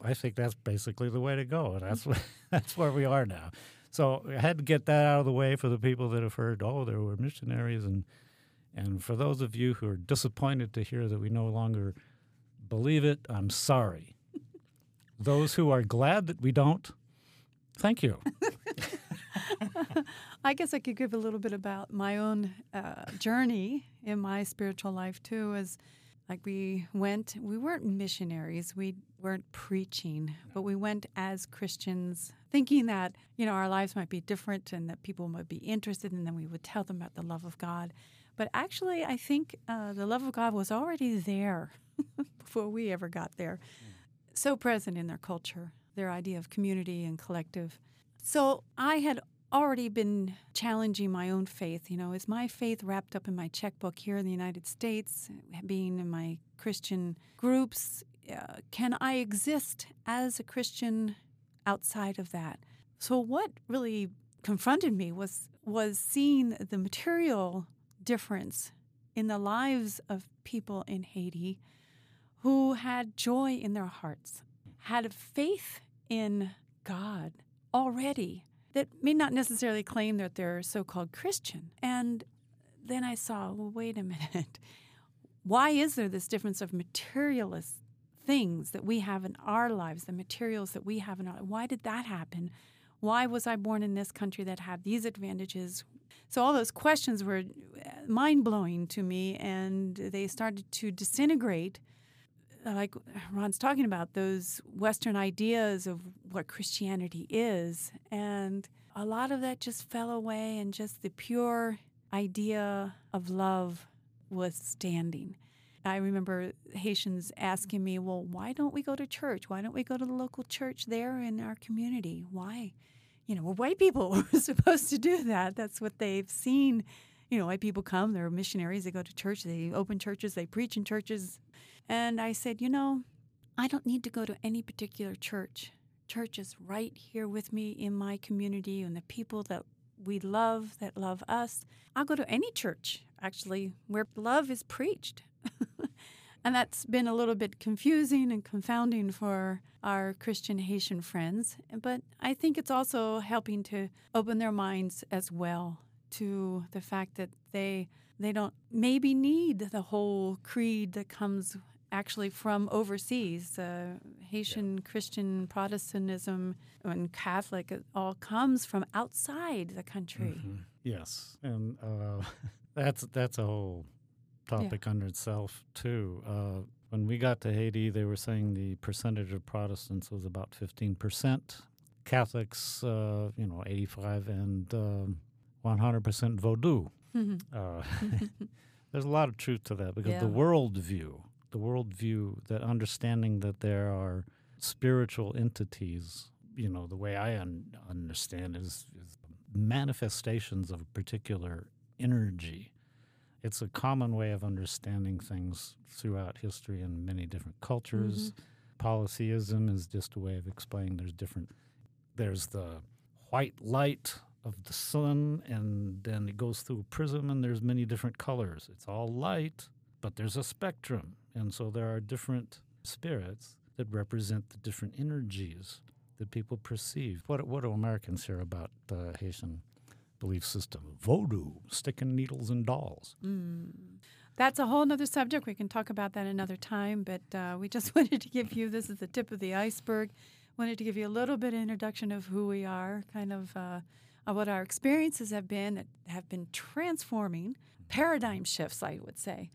I think that's basically the way to go. That's what, that's where we are now. So I had to get that out of the way for the people that have heard, oh, there were missionaries and and for those of you who are disappointed to hear that we no longer believe it, I'm sorry. those who are glad that we don't, thank you. I guess I could give a little bit about my own uh, journey in my spiritual life too. As like we went, we weren't missionaries, we weren't preaching, but we went as Christians, thinking that you know our lives might be different and that people might be interested, and then we would tell them about the love of God. But actually, I think uh, the love of God was already there before we ever got there. Mm. So present in their culture, their idea of community and collective. So I had already been challenging my own faith. You know, is my faith wrapped up in my checkbook here in the United States, being in my Christian groups? Uh, can I exist as a Christian outside of that? So what really confronted me was was seeing the material difference in the lives of people in Haiti who had joy in their hearts, had faith in God already that may not necessarily claim that they're so called Christian. And then I saw, well, wait a minute. Why is there this difference of materialist things that we have in our lives, the materials that we have in our Why did that happen? Why was I born in this country that had these advantages? So all those questions were uh, mind blowing to me, and they started to disintegrate. Uh, like Ron's talking about, those Western ideas of what Christianity is. And a lot of that just fell away, and just the pure idea of love was standing. I remember Haitians asking me, well, why don't we go to church? Why don't we go to the local church there in our community? Why? You know, we're white people. We're supposed to do that. That's what they've seen. You know, white people come, they're missionaries, they go to church, they open churches, they preach in churches. And I said, you know, I don't need to go to any particular church. Church is right here with me in my community and the people that we love, that love us. I'll go to any church actually where love is preached. and that's been a little bit confusing and confounding for our Christian Haitian friends. But I think it's also helping to open their minds as well to the fact that they they don't maybe need the whole creed that comes actually from overseas. Uh, Haitian yeah. Christian Protestantism and Catholic it all comes from outside the country. Mm-hmm. Yes, and uh, that's that's a whole topic yeah. unto itself too. Uh, when we got to Haiti, they were saying the percentage of Protestants was about fifteen percent. Catholics, uh, you know, eighty-five, and um, one hundred percent Vodou. Mm-hmm. Uh, there's a lot of truth to that because yeah. the worldview the worldview, that understanding that there are spiritual entities, you know, the way I un- understand is, is manifestations of a particular energy. It's a common way of understanding things throughout history in many different cultures. Mm-hmm. Polytheism is just a way of explaining there's different, there's the white light of the sun, and then it goes through a prism, and there's many different colors. It's all light, but there's a spectrum. And so there are different spirits that represent the different energies that people perceive. What, what do Americans hear about the Haitian belief system? Voodoo, sticking needles in dolls. Mm. That's a whole other subject. We can talk about that another time, but uh, we just wanted to give you this is the tip of the iceberg. Wanted to give you a little bit of introduction of who we are, kind of uh, what our experiences have been that have been transforming paradigm shifts, I would say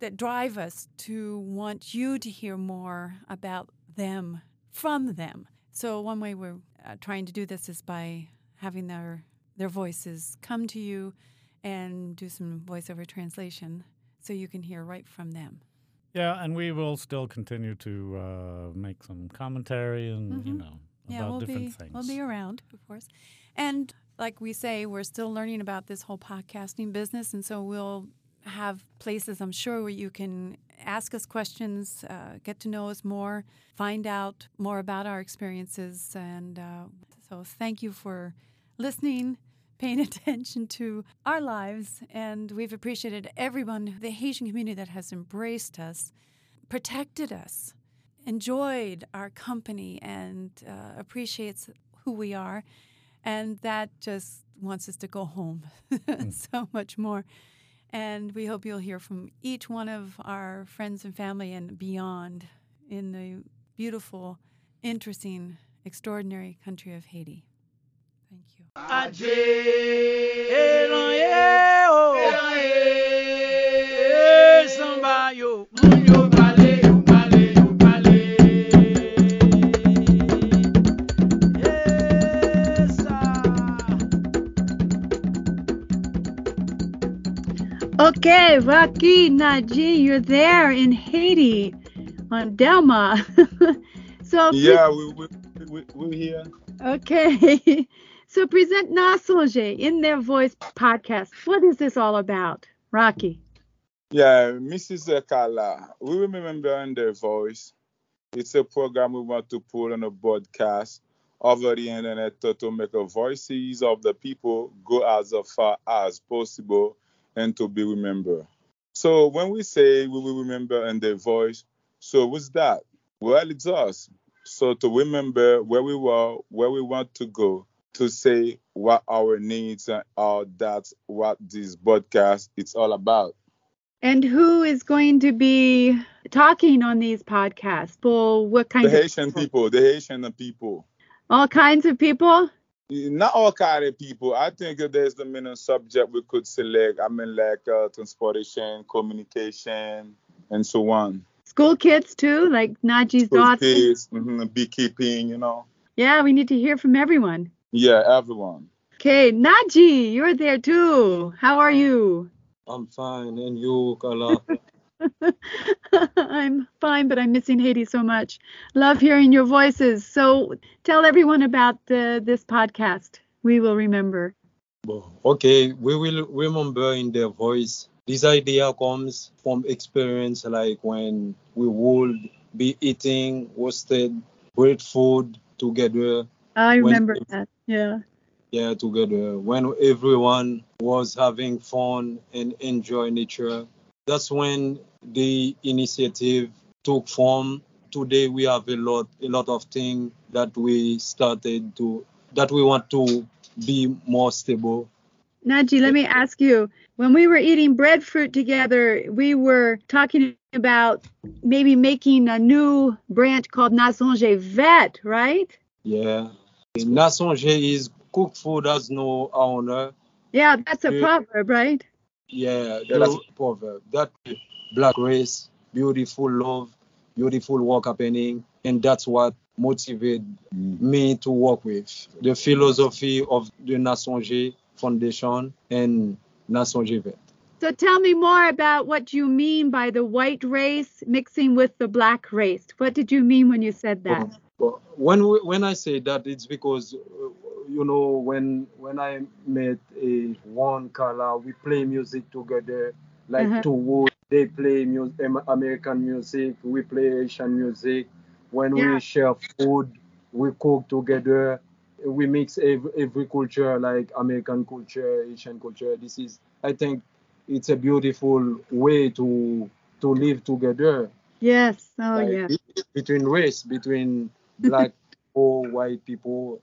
that drive us to want you to hear more about them from them. So one way we're uh, trying to do this is by having their their voices come to you and do some voiceover translation so you can hear right from them. Yeah, and we will still continue to uh, make some commentary and mm-hmm. you know yeah, about we'll different be, things. We'll be around, of course, and like we say, we're still learning about this whole podcasting business, and so we'll have places, I'm sure, where you can ask us questions, uh, get to know us more, find out more about our experiences. And uh, so, thank you for listening, paying attention to our lives. And we've appreciated everyone, the Haitian community that has embraced us, protected us, enjoyed our company, and uh, appreciates who we are. And that just wants us to go home mm. so much more. And we hope you'll hear from each one of our friends and family and beyond in the beautiful, interesting, extraordinary country of Haiti. Thank you. Okay, Rocky Najee, you're there in Haiti on Delmas. so yeah, we, we, we, we're here. Okay. So present N a Sonje in their voice podcast. What is this all about, Rocky? Yeah, Mrs. Kala, we remember in their voice. It's a program we want to put on a broadcast over the internet to, to make the voices of the people go as far as possible and to be remembered. So when we say we will remember in their voice, so what's that? Well, it's us. So to remember where we were, where we want to go, to say what our needs are. That's what this podcast is all about. And who is going to be talking on these podcasts? Well, what kind the of Haitian people? people? The Haitian people. All kinds of people not all kind of people. I think there's the main subject we could select. I mean, like uh, transportation, communication, and so on. School kids too, like Najee's School daughter. Kids, mm-hmm, beekeeping, you know. Yeah, we need to hear from everyone. Yeah, everyone. Okay, Najee, you're there too. How are you? I'm fine, and you, Kala? I'm fine, but I'm missing Haiti so much. Love hearing your voices. So tell everyone about the, this podcast. We will remember. Okay, we will remember in their voice. This idea comes from experience, like when we would be eating roasted great food together. I remember when, that. Yeah. yeah, together. Uh, when everyone was having fun and enjoy nature, that's when the initiative took form. Today we have a lot, a lot of things that we started to, that we want to be more stable. Najee, let me ask you. When we were eating breadfruit together, we were talking about maybe making a new branch called N a Sonje Vèt, right? Yeah. Nasonge is cook food has no owner. Yeah, that's a proverb, right? Yeah, Yeah, that's- the proverb. That black race, beautiful love, beautiful work happening, and that's what motivated mm. me to work with. The philosophy of the N a Sonje Foundation and N a Sonje Vèt. So tell me more about what you mean by the white race mixing with the black race. What did you mean when you said that? When we, when I say that, it's because uh, you know when when I met a one color, we play music together. Like Uh-huh. two they play mu- American music, we play Haitian music. When Yeah. we share food, we cook together. We mix every, every culture, like American culture, Haitian culture. This is, I think, it's a beautiful way to to live together Yes. Oh, like, yeah. between race, between black people, white people.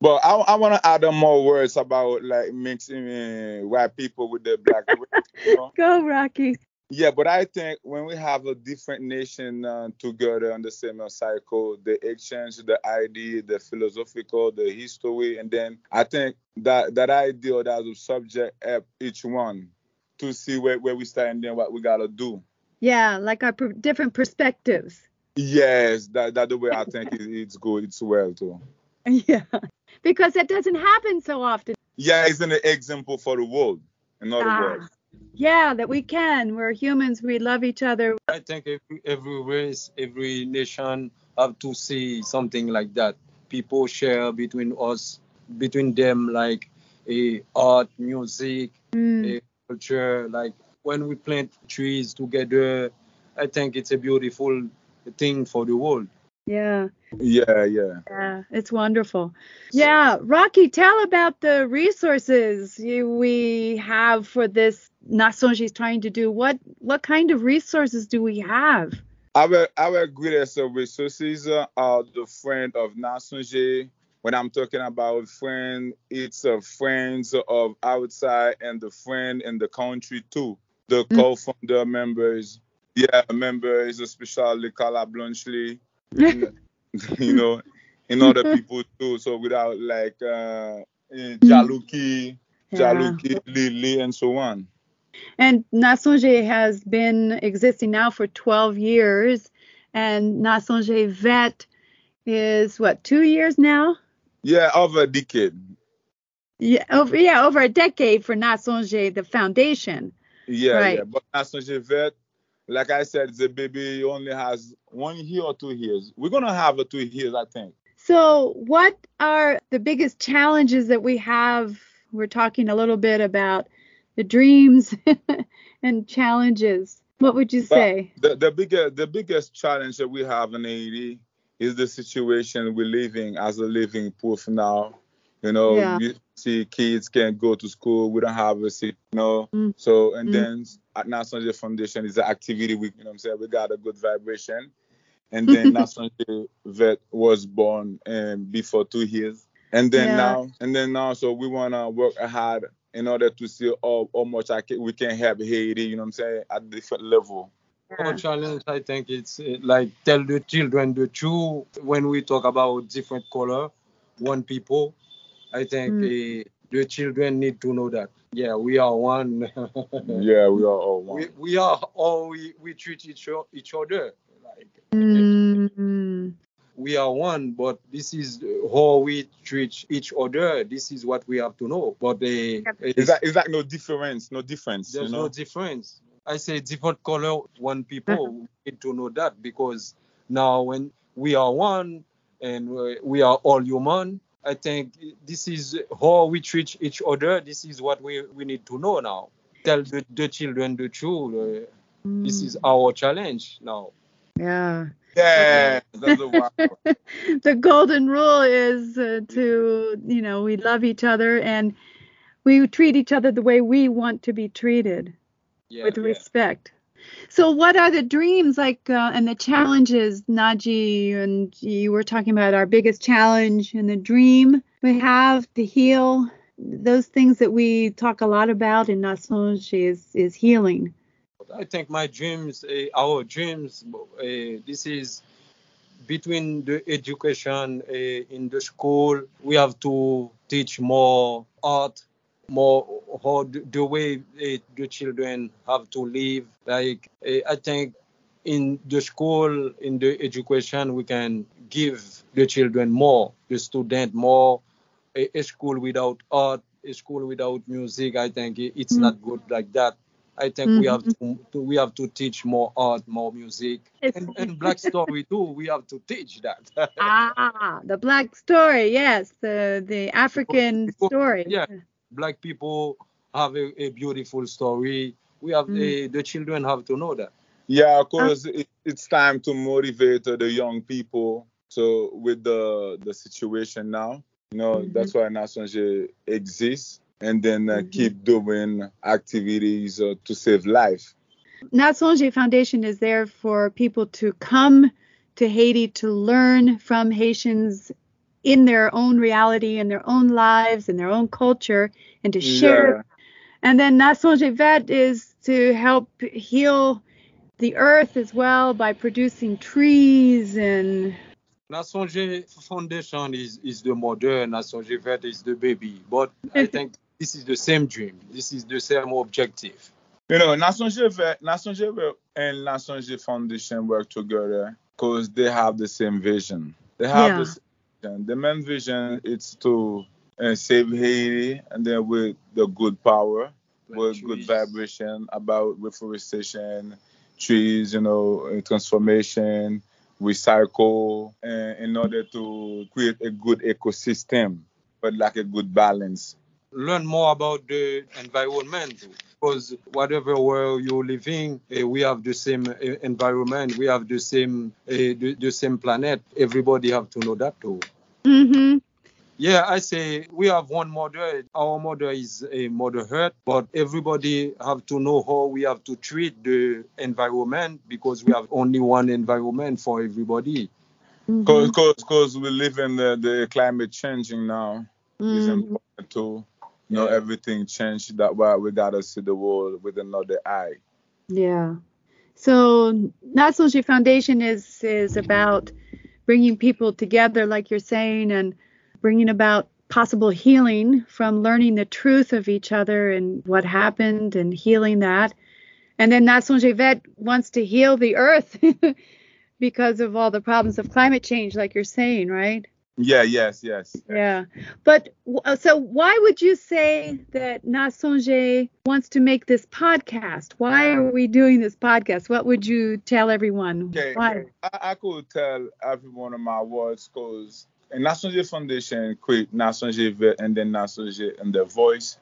But I, I want to add on more words about like mixing uh, white people with the black race. you know? Go, Rocky. Yeah, but I think when we have a different nation uh, together on the same cycle, the exchange, the idea, the philosophical, the history, and then I think that that idea that the subject help each one to see where, where we stand and then what we gotta do. Yeah, like our per- different perspectives. Yes, that that the way I think it, it's good. It's well too. Yeah. Because that doesn't happen so often. Yeah, it's an example for the world. In other Ah. words. Yeah, that we can. We're humans. We love each other. I think every, every race, every nation have to see something like that. People share between us, between them, like a art, music, Mm. a culture. Like when we plant trees together, I think it's a beautiful thing for the world. Yeah. Yeah, yeah. Yeah, it's wonderful. Yeah, Rocky, tell about the resources you, we have for this N a Sonje is trying to do. What what kind of resources do we have? Our our greatest resources are the friend of N a Sonje. When I'm talking about friend, it's a friends of outside and the friend in the country too. The Mm. co-founder members, yeah, members, especially Carla Blunchley, you know, and other people too. So without like uh, eh, Jaluki, Yeah. Jaluki, Lily, and so on. And N a Sonje has been existing now for 12 years, and N a Sonje Vèt is what two years now? Yeah, over a decade. Yeah, over yeah, over a decade for N a Sonje, the foundation. Yeah, Right. yeah. But N a Sonje Vèt, like I said, the baby only has one year or two years. We're gonna have a two years, I think. So, what are the biggest challenges that we have? We're talking a little bit about the dreams and challenges. What would you But say? The the bigger the biggest challenge that we have in Haiti is the situation we're living as a living proof now. You know, Yeah. you see kids can't go to school, we don't have a seat, you know. Mm. So and Mm. then at National Foundation is an activity we you know what I'm saying, we got a good vibration. And then National Vet was born um, before two years. And then Yeah. now and then now so we wanna work hard in order to see how, how much I can, we can help Haiti, you know what I'm saying, at different level. Our challenge, I think, it's uh, like tell the children the truth when we talk about different color, one people. I think Mm. uh, the children need to know that. Yeah, we are one. Yeah, we are all one. we, we are all we, we treat each, o- each other like Mm, we are one, but this is how we treat each other. This is what we have to know. But uh, Is that is that no difference? No difference, there's you know? no difference. I say different color, one people need to know that because now when we are one and we- we are all human, I think this is how we treat each other. This is what we, we need to know now. Tell the, the children the truth. uh, this is our challenge now. Yeah. Yeah, that's a wow. the golden rule is uh, to, you know, we love each other and we treat each other the way we want to be treated Yeah. with respect. So, what are the dreams like uh, and the challenges, Najee? And you were talking about our biggest challenge and the dream we have to heal. Those things that we talk a lot about in N a Sonje is, is healing. I think my dreams, uh, our dreams, uh, this is between the education uh, in the school. We have to teach more art, more how the, way uh, the children have to live. Like uh, I think in the school, in the education, we can give the children more, the student more. A, a school without art, a school without music, I think it's Mm. not good like that. I think we have to, to we have to teach more art, more music, and, and Black Story too. We have to teach that. ah, the black story, yes, the the African story. yeah. Black people have a, a beautiful story. We have Mm. the, the children have to know that. Yeah, because it, it's time to motivate the young people. So with the the situation now, you know, Mhm. that's why N a Sonje exists, and then uh, Mhm. keep doing activities uh, to save life. N a Sonje Foundation is there for people to come to Haiti to learn from Haitians in their own reality, in their own lives, in their own culture, and to share. Yeah. And then N a Sonje Vèt is to help heal the earth as well by producing trees and N a Sonje Foundation is, is the mother, N a Sonje Vèt is the baby. But I think this is the same dream. This is the same objective. You know, N a Sonje Vèt- Nassonge Vet and N a Sonje Foundation work together because they have the same vision. They have Yeah. the The main vision is to uh, save Haiti, and then with the good power, with good vibration about reforestation, trees, you know, uh, transformation, recycle, and in order to create a good ecosystem, but like a good balance. learn more about the environment because whatever world you're living, uh, we have the same uh, environment, we have the same uh, the, the same planet. Everybody have to know that too. Hmm Yeah, I say we have one mother. Our mother is a mother earth, but everybody have to know how we have to treat the environment because we have only one environment for everybody. Because cause, we live in the, the climate changing now. It's Mhm. important to know Yeah. everything changed. That why we gotta see the world with another eye. Yeah. So N a Sonje Foundation is is about bringing people together, like you're saying, and bringing about possible healing from learning the truth of each other and what happened and healing that. And then N a Sonje Vèt wants to heal the earth because of all the problems of climate change, like you're saying, right? Yeah, yes, yes. Yeah. But w- so why would you say that N a Sonje wants to make this podcast? Why are we doing this podcast? What would you tell everyone? Okay. Why? I, I could tell everyone of my words because National Foundation create National and then National and their voice.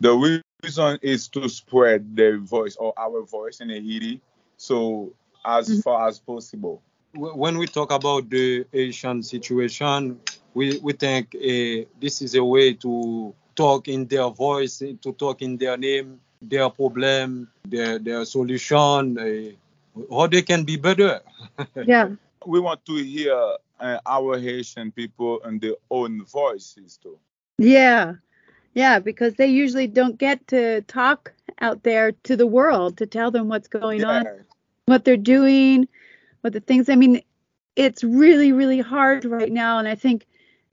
The reason is to spread their voice or our voice in Haiti, so as Mhm. far as possible. Wh- When we talk about the Haitian situation, we, we think uh, this is a way to talk in their voice, to talk in their name, their problem, their, their solution, uh, how they can be better. Yeah. We want to hear uh, our Haitian people and their own voices too. Yeah. Yeah, because they usually don't get to talk out there to the world to tell them what's going on, what they're doing, what the things. I mean, it's really, really hard right now. And I think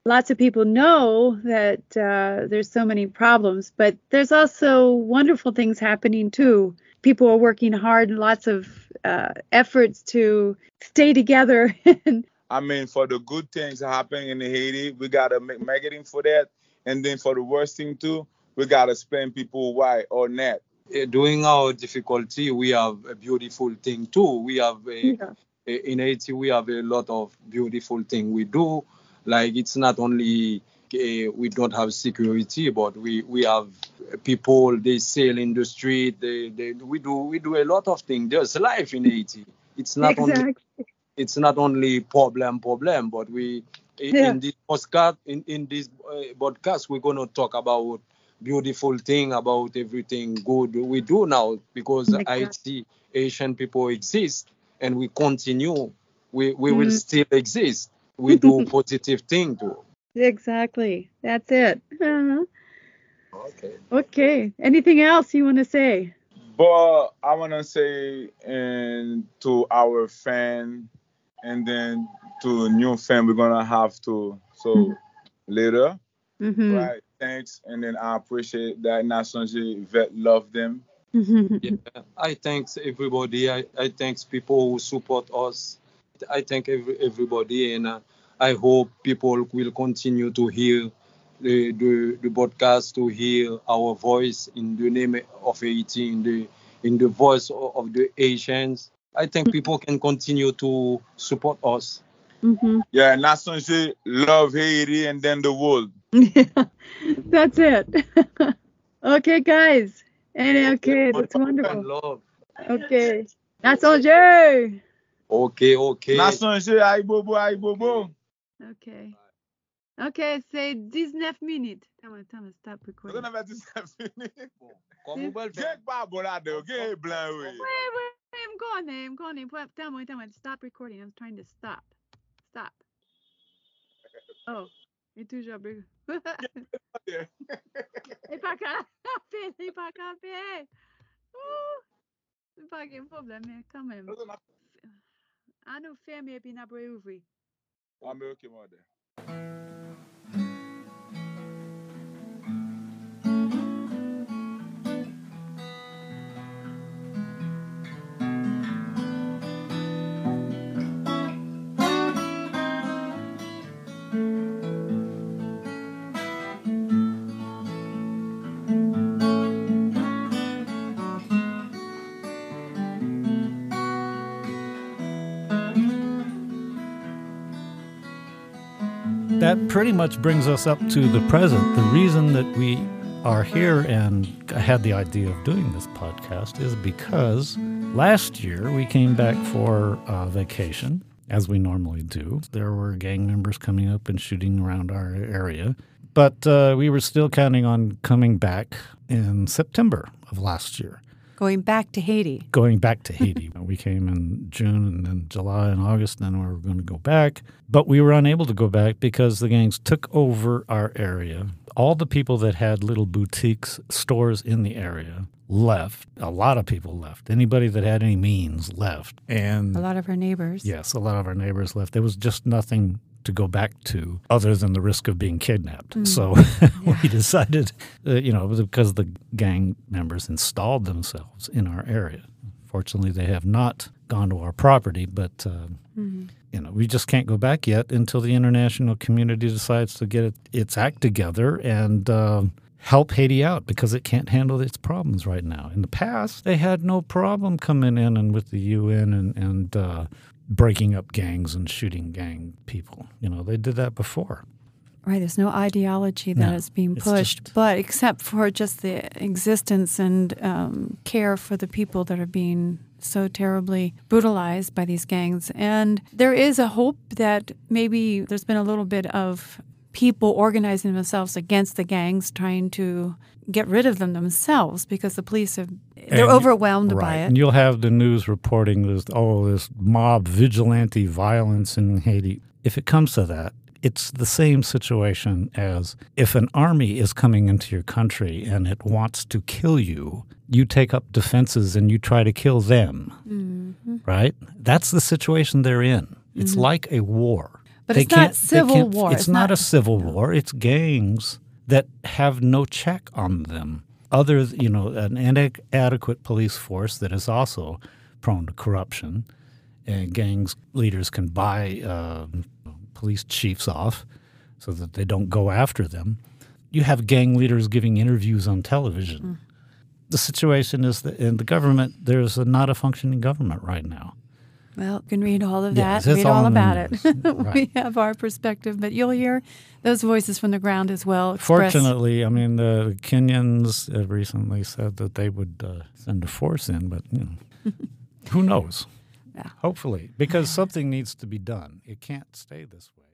lots of people know that uh, there's so many problems, but there's also wonderful things happening too. People are working hard, lots of uh, efforts to stay together. and I mean, for the good things happening in Haiti, we gotta make marketing for that, and then for the worst thing too, we gotta explain people why or not. Uh, During our difficulty, we have a beautiful thing too. We have a, a- in Haiti, we have a lot of beautiful thing we do. Like it's not only uh, we don't have security, but we we have people they sail in the street. They, they we do we do a lot of things. There's life in Haiti. it's not exactly. only it's not only problem problem, but we Yeah. in this podcast in in this uh, podcast we're gonna talk about beautiful thing about everything good we do now because I Exactly. see Haitian people exist and we continue. We we will Mhm. still exist. We do positive thing too. Exactly. That's it. Uh-huh. Okay. Okay. Anything else you want to say? But I want to say and to our fan and then to new fan we're gonna have to so Mhm. later Mm-hmm. right thanks and then I appreciate that National J vet love them Mm-hmm. Yeah, I thanks everybody. I, I thanks people who support us. I thank every, everybody, and uh, I hope people will continue to hear the, the the podcast, to hear our voice in the name of Haiti, in the in the voice of, of the Haitians. I think people can continue to support us. Mm-hmm. yeah National J love Haiti and then the world Yeah, That's it. okay, guys. And okay, that's wonderful. love. Okay. That's all, Jay. Okay, okay. National J aïe bobo aïe bobo Okay. Okay, say 19 minutes. Tell me, tell me, stop recording. avè di sa fini Comme vous voulez le faire. Gek pa bon la de gen blan we Wait, wait, I'm going, I'm eh, going. Eh. Put- Tell me, tell me, stop recording. I'm trying to stop. Stop. Oh, il est toujours E pa ka apè, e pa ka apè. E pa gen probleme, kamem. An nou ferme epi na pre ouvri. An mè ok mwade. That pretty much brings us up to the present. The reason that we are here and had the idea of doing this podcast is because last year we came back for uh, vacation, as we normally do. There were gang members coming up and shooting around our area, but uh, we were still counting on coming back in September of last year Going back to Haiti. going back to Haiti. we came in June and then July and August, and then we were going to go back. But we were unable to go back because the gangs took over our area. All the people that had little boutiques, stores in the area left. A lot of people left. Anybody that had any means left. And A lot of our neighbors. Yes, a lot of our neighbors left. There was just nothing to go back to other than the risk of being kidnapped. So we decided, uh, you know, because the gang members installed themselves in our area. Fortunately, they have not gone to our property, but. Uh, You know, we just can't go back yet until the international community decides to get it, its act together and uh, help Haiti out because it can't handle its problems right now. In the past, they had no problem coming in and with the UN and, and uh, breaking up gangs and shooting gang people. You know, they did that before. Right, there's no ideology that No, is being pushed, just- but except for just the existence and um, care for the people that are being so terribly brutalized by these gangs. And there is a hope that maybe there's been a little bit of people organizing themselves against the gangs, trying to get rid of them themselves because the police have they're And- overwhelmed by it. And you'll have the news reporting this, oh, this mob vigilante violence in Haiti. If it comes to that, it's the same situation as if an army is coming into your country and it wants to kill you, you take up defenses and you try to kill them, Mm-hmm. right? That's the situation they're in. It's like a war. But They it's not civil war. It's, It's not, not- a civil war. It's gangs that have no check on them. Other, you know, an inadequate police force that is also prone to corruption, and gangs leaders can buy uh, police chiefs off so that they don't go after them. You have gang leaders giving interviews on television. Mm. The situation is that in the government, there's a, not a functioning government right now. Well, you can read all of that, it's read all all about it. news. we have our perspective, but you'll hear those voices from the ground as well. express- Fortunately, I mean, the Kenyans uh, recently said that they would uh, send a force in, but you know, who knows? Yeah. Hopefully, because something needs to be done. It can't stay this way.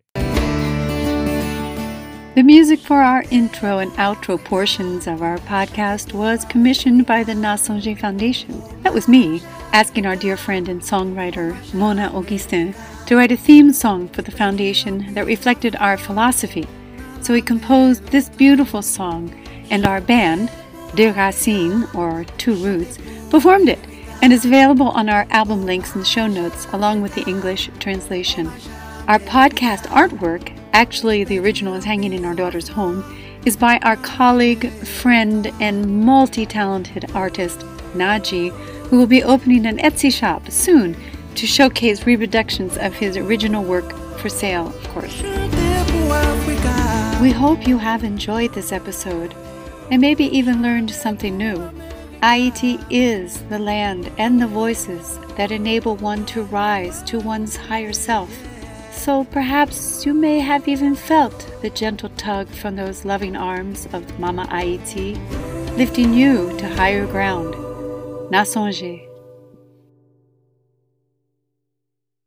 The music for our intro and outro portions of our podcast was commissioned by the N a Sonje Foundation. That was me asking our dear friend and songwriter Mona Augustin to write a theme song for the foundation that reflected our philosophy. So he composed this beautiful song, and our band, De Racine, or Two Roots, performed it and is available on our album links in the show notes along with the English translation. Our podcast artwork, actually the original is hanging in our daughter's home, is by our colleague, friend, and multi talented artist, Najee, who will be opening an Etsy shop soon to showcase reproductions of his original work for sale, of course. We hope you have enjoyed this episode and maybe even learned something new. Haiti is the land and the voices that enable one to rise to one's higher self. So perhaps you may have even felt the gentle tug from those loving arms of Mama Haiti, lifting you to higher ground. N a Sonje.